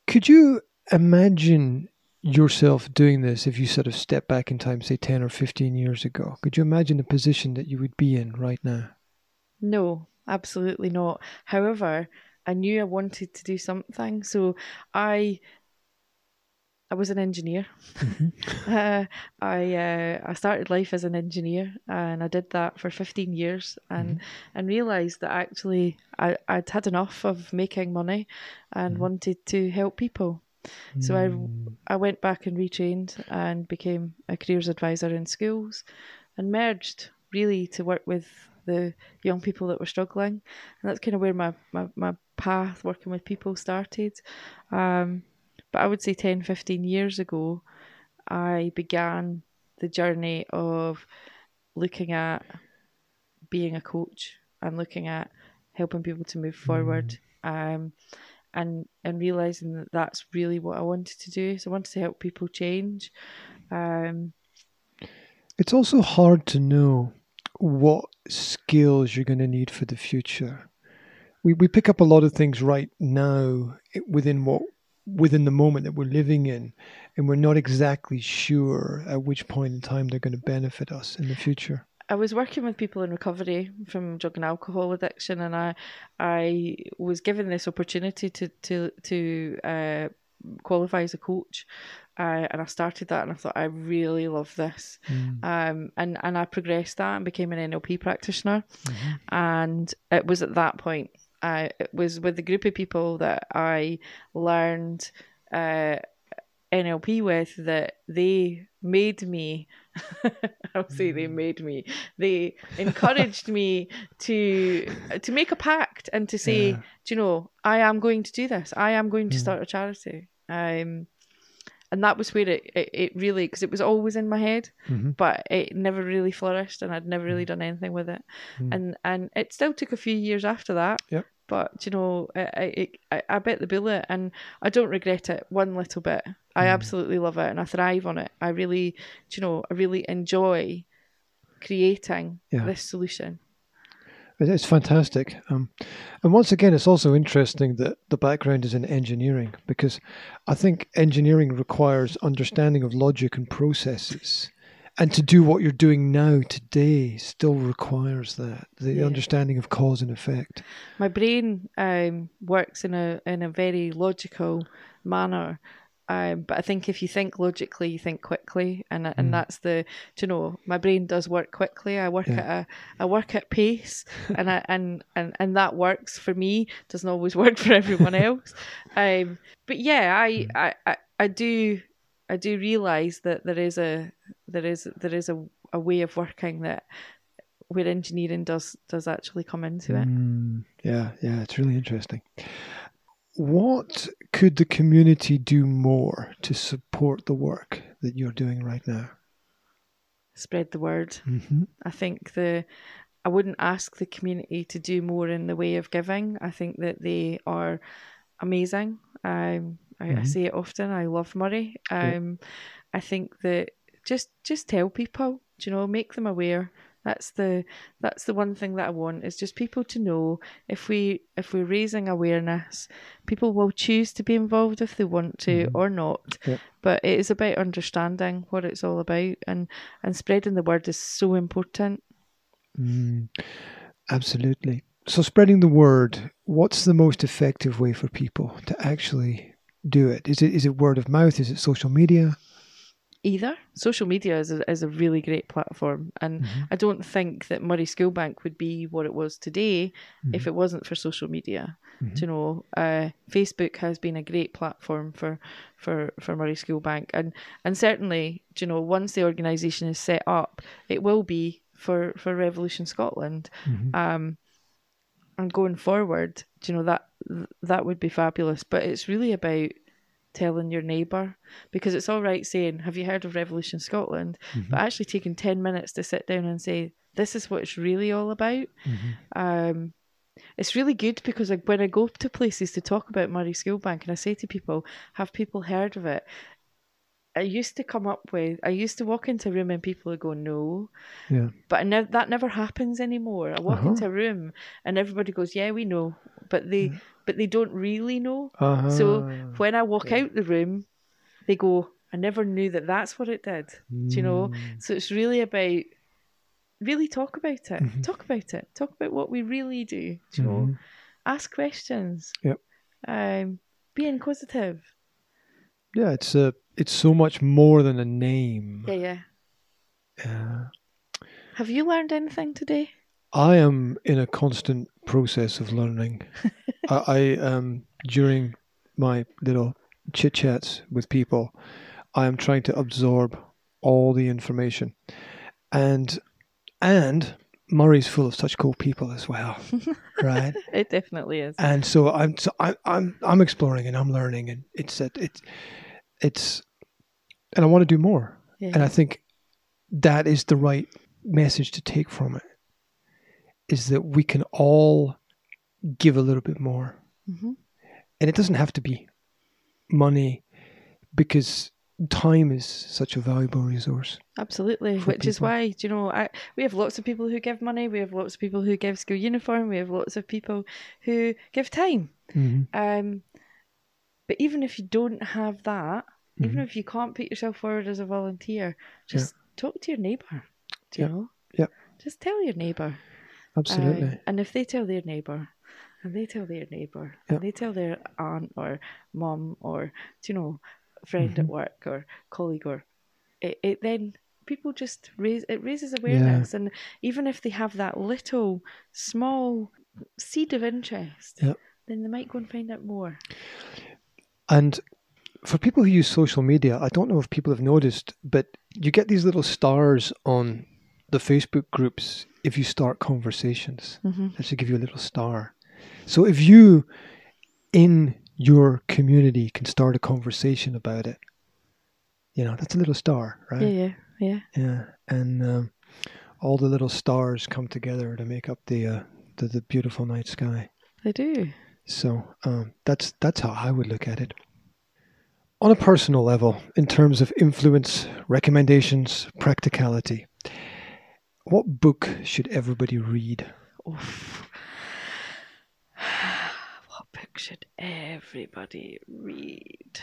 Could you imagine yourself doing this if you sort of step back in time, say 10 or 15 years ago? Could you imagine the position that you would be in right now? No, absolutely not. However, I knew I wanted to do something, so I I was an engineer. uh, I uh, I started life as an engineer, and I did that for fifteen years, and and realised that actually I I'd had enough of making money, and wanted to help people. So I I went back and retrained and became a careers advisor in schools, and merged really to work with the young people that were struggling, and that's kind of where my my, my path working with people started. Um, but I would say 10, 15 years ago, I began the journey of looking at being a coach and looking at helping people to move forward. Um, and and realizing that that's really what I wanted to do. So I wanted to help people change. Um, It's also hard to know what skills you're going to need for the future. We, we pick up a lot of things right now within what within the moment that we're living in, and we're not exactly sure at which point in time they're going to benefit us in the future. I was working with people in recovery from drug and alcohol addiction, and I I was given this opportunity to to to uh, qualify as a coach, uh, and I started that, and I thought I really love this, um, and and I progressed that and became an NLP practitioner, and it was at that point. I it was with the group of people that I learned uh, NLP with that they made me. I'll say they made me. They encouraged me to to make a pact and to say, Yeah. do you know, I am going to do this. I am going to start a charity. Um, and that was where it it, it really because it was always in my head, Mhm. but it never really flourished, and I'd never really done anything with it. And and it still took a few years after that. Yep. But you know, I, I I I bit the bullet, and I don't regret it one little bit. I absolutely love it, and I thrive on it. I really, you know, I really enjoy creating Yeah. this solution. It's fantastic. Um, and once again, it's also interesting that the background is in engineering because I think engineering requires understanding of logic and processes. And to do what you're doing now today still requires that the Yeah. understanding of cause and effect. my brain um, works in a in a very logical manner. Um, but I think if you think logically, you think quickly, and and that's the you know my brain does work quickly. I work Yeah. at a I work at pace, and I and, and and that works for me. Doesn't always work for everyone else. Um, but yeah, I, I I I do I do realize that there is a there is there is a, a way of working that where engineering does does actually come into it. Mm, yeah, yeah, it's really interesting. what could the community do more to support the work that you're doing right now? Spread the word. Mm-hmm. I think the I wouldn't ask the community to do more in the way of giving. I think that they are amazing. Um, I, I Mhm. say it often. I love Moray. Um, I think that just just tell people. You know? Make them aware. That's the that's the one thing that I want is just people to know if we if we're raising awareness, people will choose to be involved if they want to Mhm. or not. Yep. But it is about understanding what it's all about and and spreading the word is so important. Mm, absolutely. So, spreading the word, what's the most effective way for people to actually do it? Is it is it word of mouth? Is it social media? Either social media is a, is a really great platform, and Mhm. I don't think that Moray School Bank would be what it was today if Mhm. it wasn't for social media. Mhm. Do you know, uh, Facebook has been a great platform for for for Moray School Bank, and and certainly, do you know, once the organisation is set up, it will be for for Revolution Scotland. Mhm. Um, and going forward, you know that that would be fabulous. But it's really about telling your neighbour because it's all right saying, "Have you heard of Revolution Scotland?" Mhm. But actually taking ten minutes to sit down and say, "This is what it's really all about." Mhm. Um, it's really good because like, when I go to places to talk about Moray School Bank and I say to people, "Have people heard of it?" I used to come up with, I used to walk into a room and people would go, "No," Yeah. but I nev- that never happens anymore. I walk Uh-huh. into a room and everybody goes, "Yeah, we know," but they but they don't really know. Uh-huh. So when I walk yeah. out the room, they go, "I never knew that that's what it did." Do you know? Mm. So it's really about really talk about it. Mhm. Talk about it. Talk about what we really do. Do you know? Mhm. Ask questions. Yep. Um, be inquisitive. Yeah, it's a it's so much more than a name. Yeah, yeah. Uh, Have you learned anything today? I am in a constant process of learning. I, I um during my little chit chats with people, I am trying to absorb all the information, and and Moray's full of such cool people as well, right? It definitely is. and so I'm so I, I'm I'm exploring and I'm learning, and it's a, it's it's and I want to do more, Yeah. and I think that is the right message to take from it is that we can all give a little bit more hmm and it doesn't have to be money because time is such a valuable resource Absolutely, which is why do you know I we have lots of people who give money. We have lots of people who give school uniform. We have lots of people who give time. mm-hmm. Um, but even if you don't have that, even Mhm. if you can't put yourself forward as a volunteer, just talk to your neighbour. Do you Yeah. know? Yeah. Just tell your neighbour. absolutely Um, and if they tell their neighbour, and they tell their neighbour, Yeah. and they tell their aunt or mum or do you know, friend at Mhm. work or colleague or it, it then people just raise it raises awareness and even if they have that little small seed of interest, Yeah. then they might go and find out more. And for people who use social media, I don't know if people have noticed, but you get these little stars on the Facebook groups if you start conversations. Mm-hmm. That should give you a little star. So if you in your community can start a conversation about it, you know, that's a little star, right? Yeah, yeah, yeah. Yeah. And um, all the little stars come together to make up the uh, the, the beautiful night sky. They do. So um, that's that's how I would look at it. On a personal level, in terms of influence, recommendations, practicality, what book should everybody read? Oof. what book should everybody read?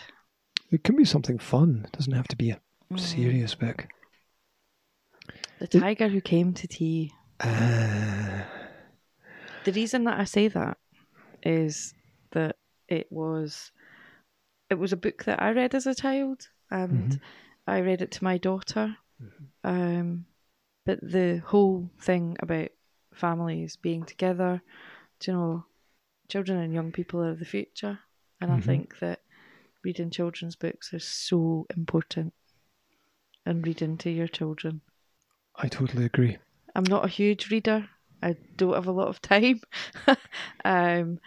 It can be something fun. It doesn't have to be a Mm. serious book. The Tiger Who Came to Tea. Ah, The reason that I say that is that it was it was a book that I read as a child and Mhm. I read it to my daughter. Um, but the whole thing about families being together, you know, children and young people are the future. And I Mhm. think that reading children's books is so important and reading to your children. I totally agree. I'm not a huge reader. I don't have a lot of time. um,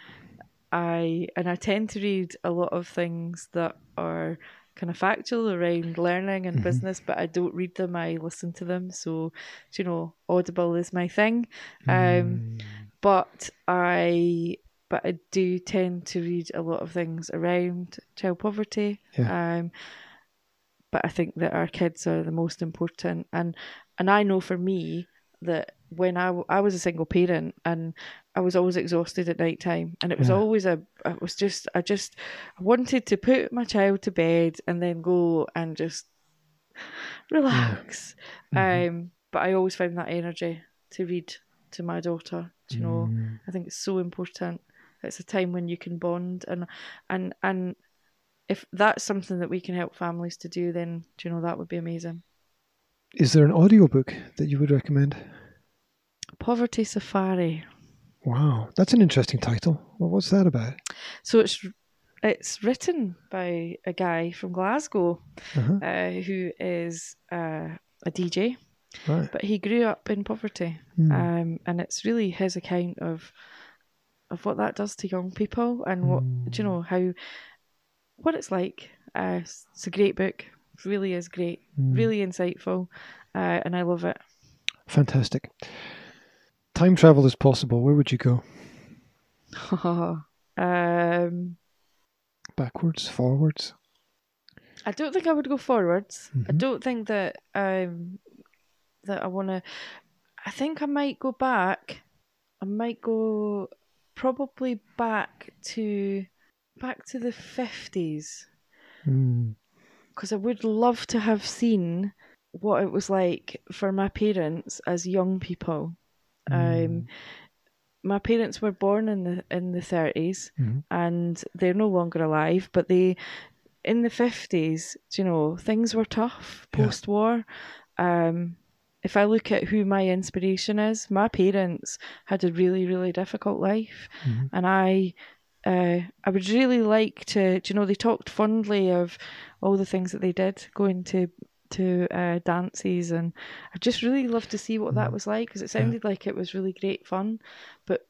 I and I tend to read a lot of things that are kind of factual around learning and Mhm. business, but I don't read them. I listen to them. So, you know, Audible is my thing. Um, Mm. but I but I do tend to read a lot of things around child poverty. Um, but I think that our kids are the most important, and and I know for me that when I, I was a single parent and I was always exhausted at night time, and it was Yeah. always a it was just I just I wanted to put my child to bed and then go and just relax. Mhm. Um, but I always found that energy to read to my daughter. Do you know? Mm. I think it's so important. It's a time when you can bond and and and if that's something that we can help families to do, then do you know that would be amazing. Is there an audiobook that you would recommend? Poverty Safari. Wow, that's an interesting title. Well, what's that about? So it's it's written by a guy from Glasgow Uh-huh. uh, who is uh, a DJ, Right. but he grew up in poverty, Hmm. um, and it's really his account of of what that does to young people and what do you know how what it's like. Uh, it's a great book. It really is great. Hmm. Really insightful, uh, and I love it. Fantastic. Time travel is possible. Where would you go? um, Backwards, forwards? I don't think I would go forwards. I Mhm. don't think that um that I want to. I think I might go back. I might go probably back to back to the fifties Hmm. because I would love to have seen what it was like for my parents as young people. Um, my parents were born in the in the 30s Mhm. and they're no longer alive but they in the 50s you know things were tough post war um if i look at who my inspiration is my parents had a really really difficult life Mhm. and i uh, I would really like to, you know, they talked fondly of all the things that they did, going to to uh, dances, and I just really love to see what that Mhm. was like because it Yeah. sounded like it was really great fun, but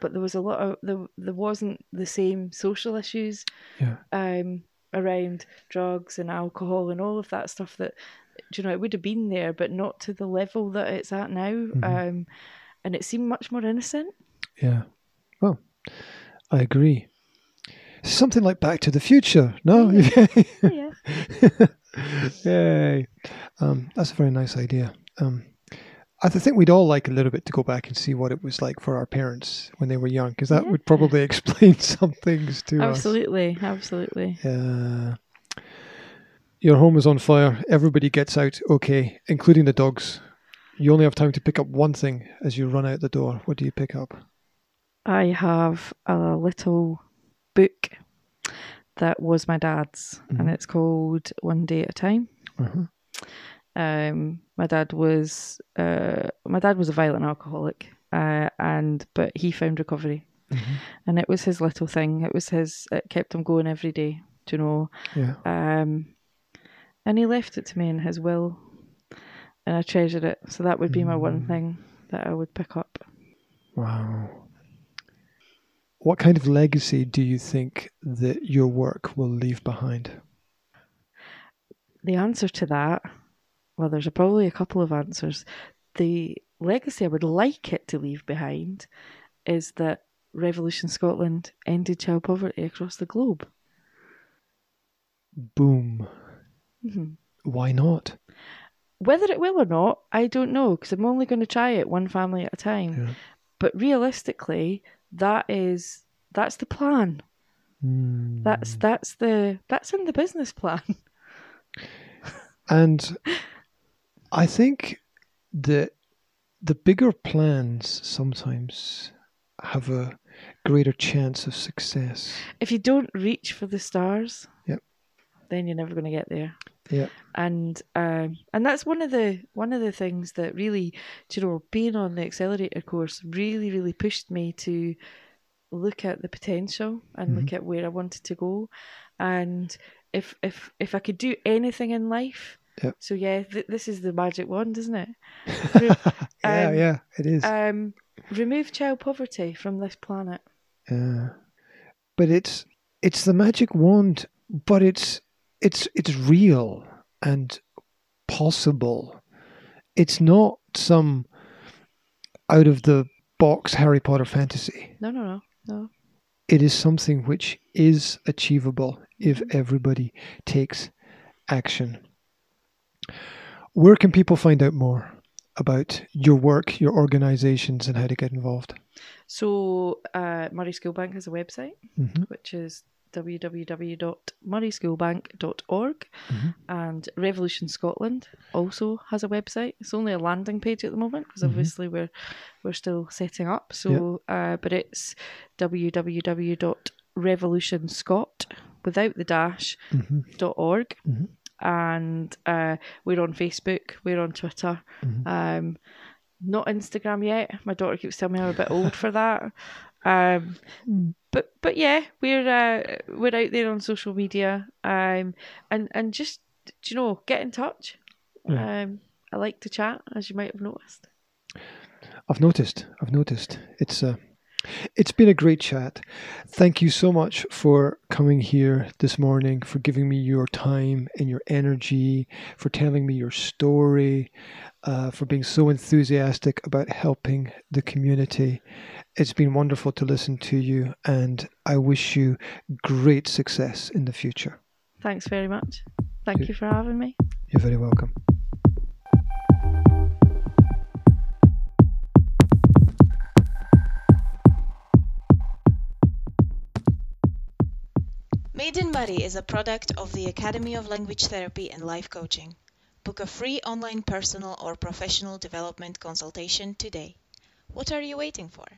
but there was a lot of there, there wasn't the same social issues Yeah. um around drugs and alcohol and all of that stuff that you know it would have been there but not to the level that it's at now Mhm. um and it seemed much more innocent Yeah. Well, I agree. Something like Back to the Future. No? yeah Yay. Um, that's a very nice idea. Um, I think we'd all like a little bit to go back and see what it was like for our parents when they were young, because that would probably explain some things to us. absolutely absolutely Uh, your home is on fire. Everybody gets out okay, including the dogs. You only have time to pick up one thing as you run out the door. What do you pick up? I have a little book that was my dad's, Mhm. and it's called One Day at a Time. Uh-huh. Um, my dad was uh, my dad was a violent alcoholic, uh, and but he found recovery, Mhm. and it was his little thing. It was his. It kept him going every day. Do you know? Yeah. Um, and he left it to me in his will, and I treasured it. So that would be my one Mm. thing that I would pick up. Wow. What kind of legacy do you think that your work will leave behind? the answer to that, well, there's a, probably a couple of answers. The legacy I would like it to leave behind is that R-Evolution Scotland ended child poverty across the globe. Boom. Mhm. Why not? Whether it will or not, I don't know because I'm only going to try it one family at a time. Yeah. But realistically, that is that's the plan. Mm. That's that's the that's in the business plan. And I think that the bigger plans sometimes have a greater chance of success. if you don't reach for the stars, Yep. then you're never going to get there. Yeah. and um, and that's one of the one of the things that really, you know, being on the accelerator course really really pushed me to look at the potential and look at where I wanted to go, and if if if I could do anything in life, Yep. so yeah, th- this is the magic wand, isn't it? yeah, Um, yeah, it is. Um, remove child poverty from this planet. Yeah. but it's it's the magic wand, but it's it's it's real and possible. It's not some out of the box Harry Potter fantasy. No, no, no, no. It is something which is achievable if everybody takes action. Where can people find out more about your work, your organizations, and how to get involved? So uh, Moray School Bank has a website, Mhm. which is www.morayschoolbank.org, Mhm. and R-Evolution Scotland also has a website. It's only a landing page at the moment because Mhm. obviously we're we're still setting up. So, uh, but it's www.revolutionscot without the dash Mhm. dot org, Mhm. and uh, we're on Facebook, we're on Twitter, Mhm. um, not Instagram yet. My daughter keeps telling me I'm a bit old for that. Um, Mm. But but yeah, we're uh, we're out there on social media, um, and and just do you know, get in touch. Yeah. Um, I like to chat, as you might have noticed. I've noticed. I've noticed. It's uh, it's been a great chat. Thank you so much for coming here this morning, for giving me your time and your energy, for telling me your story, uh, for being so enthusiastic about helping the community. It's been wonderful to listen to you, and I wish you great success in the future. Thanks very much. Thank you for having me. You're very welcome. Made in Moray is a product of the Academy of Language Therapy and Life Coaching. Book a free online personal or professional development consultation today. What are you waiting for?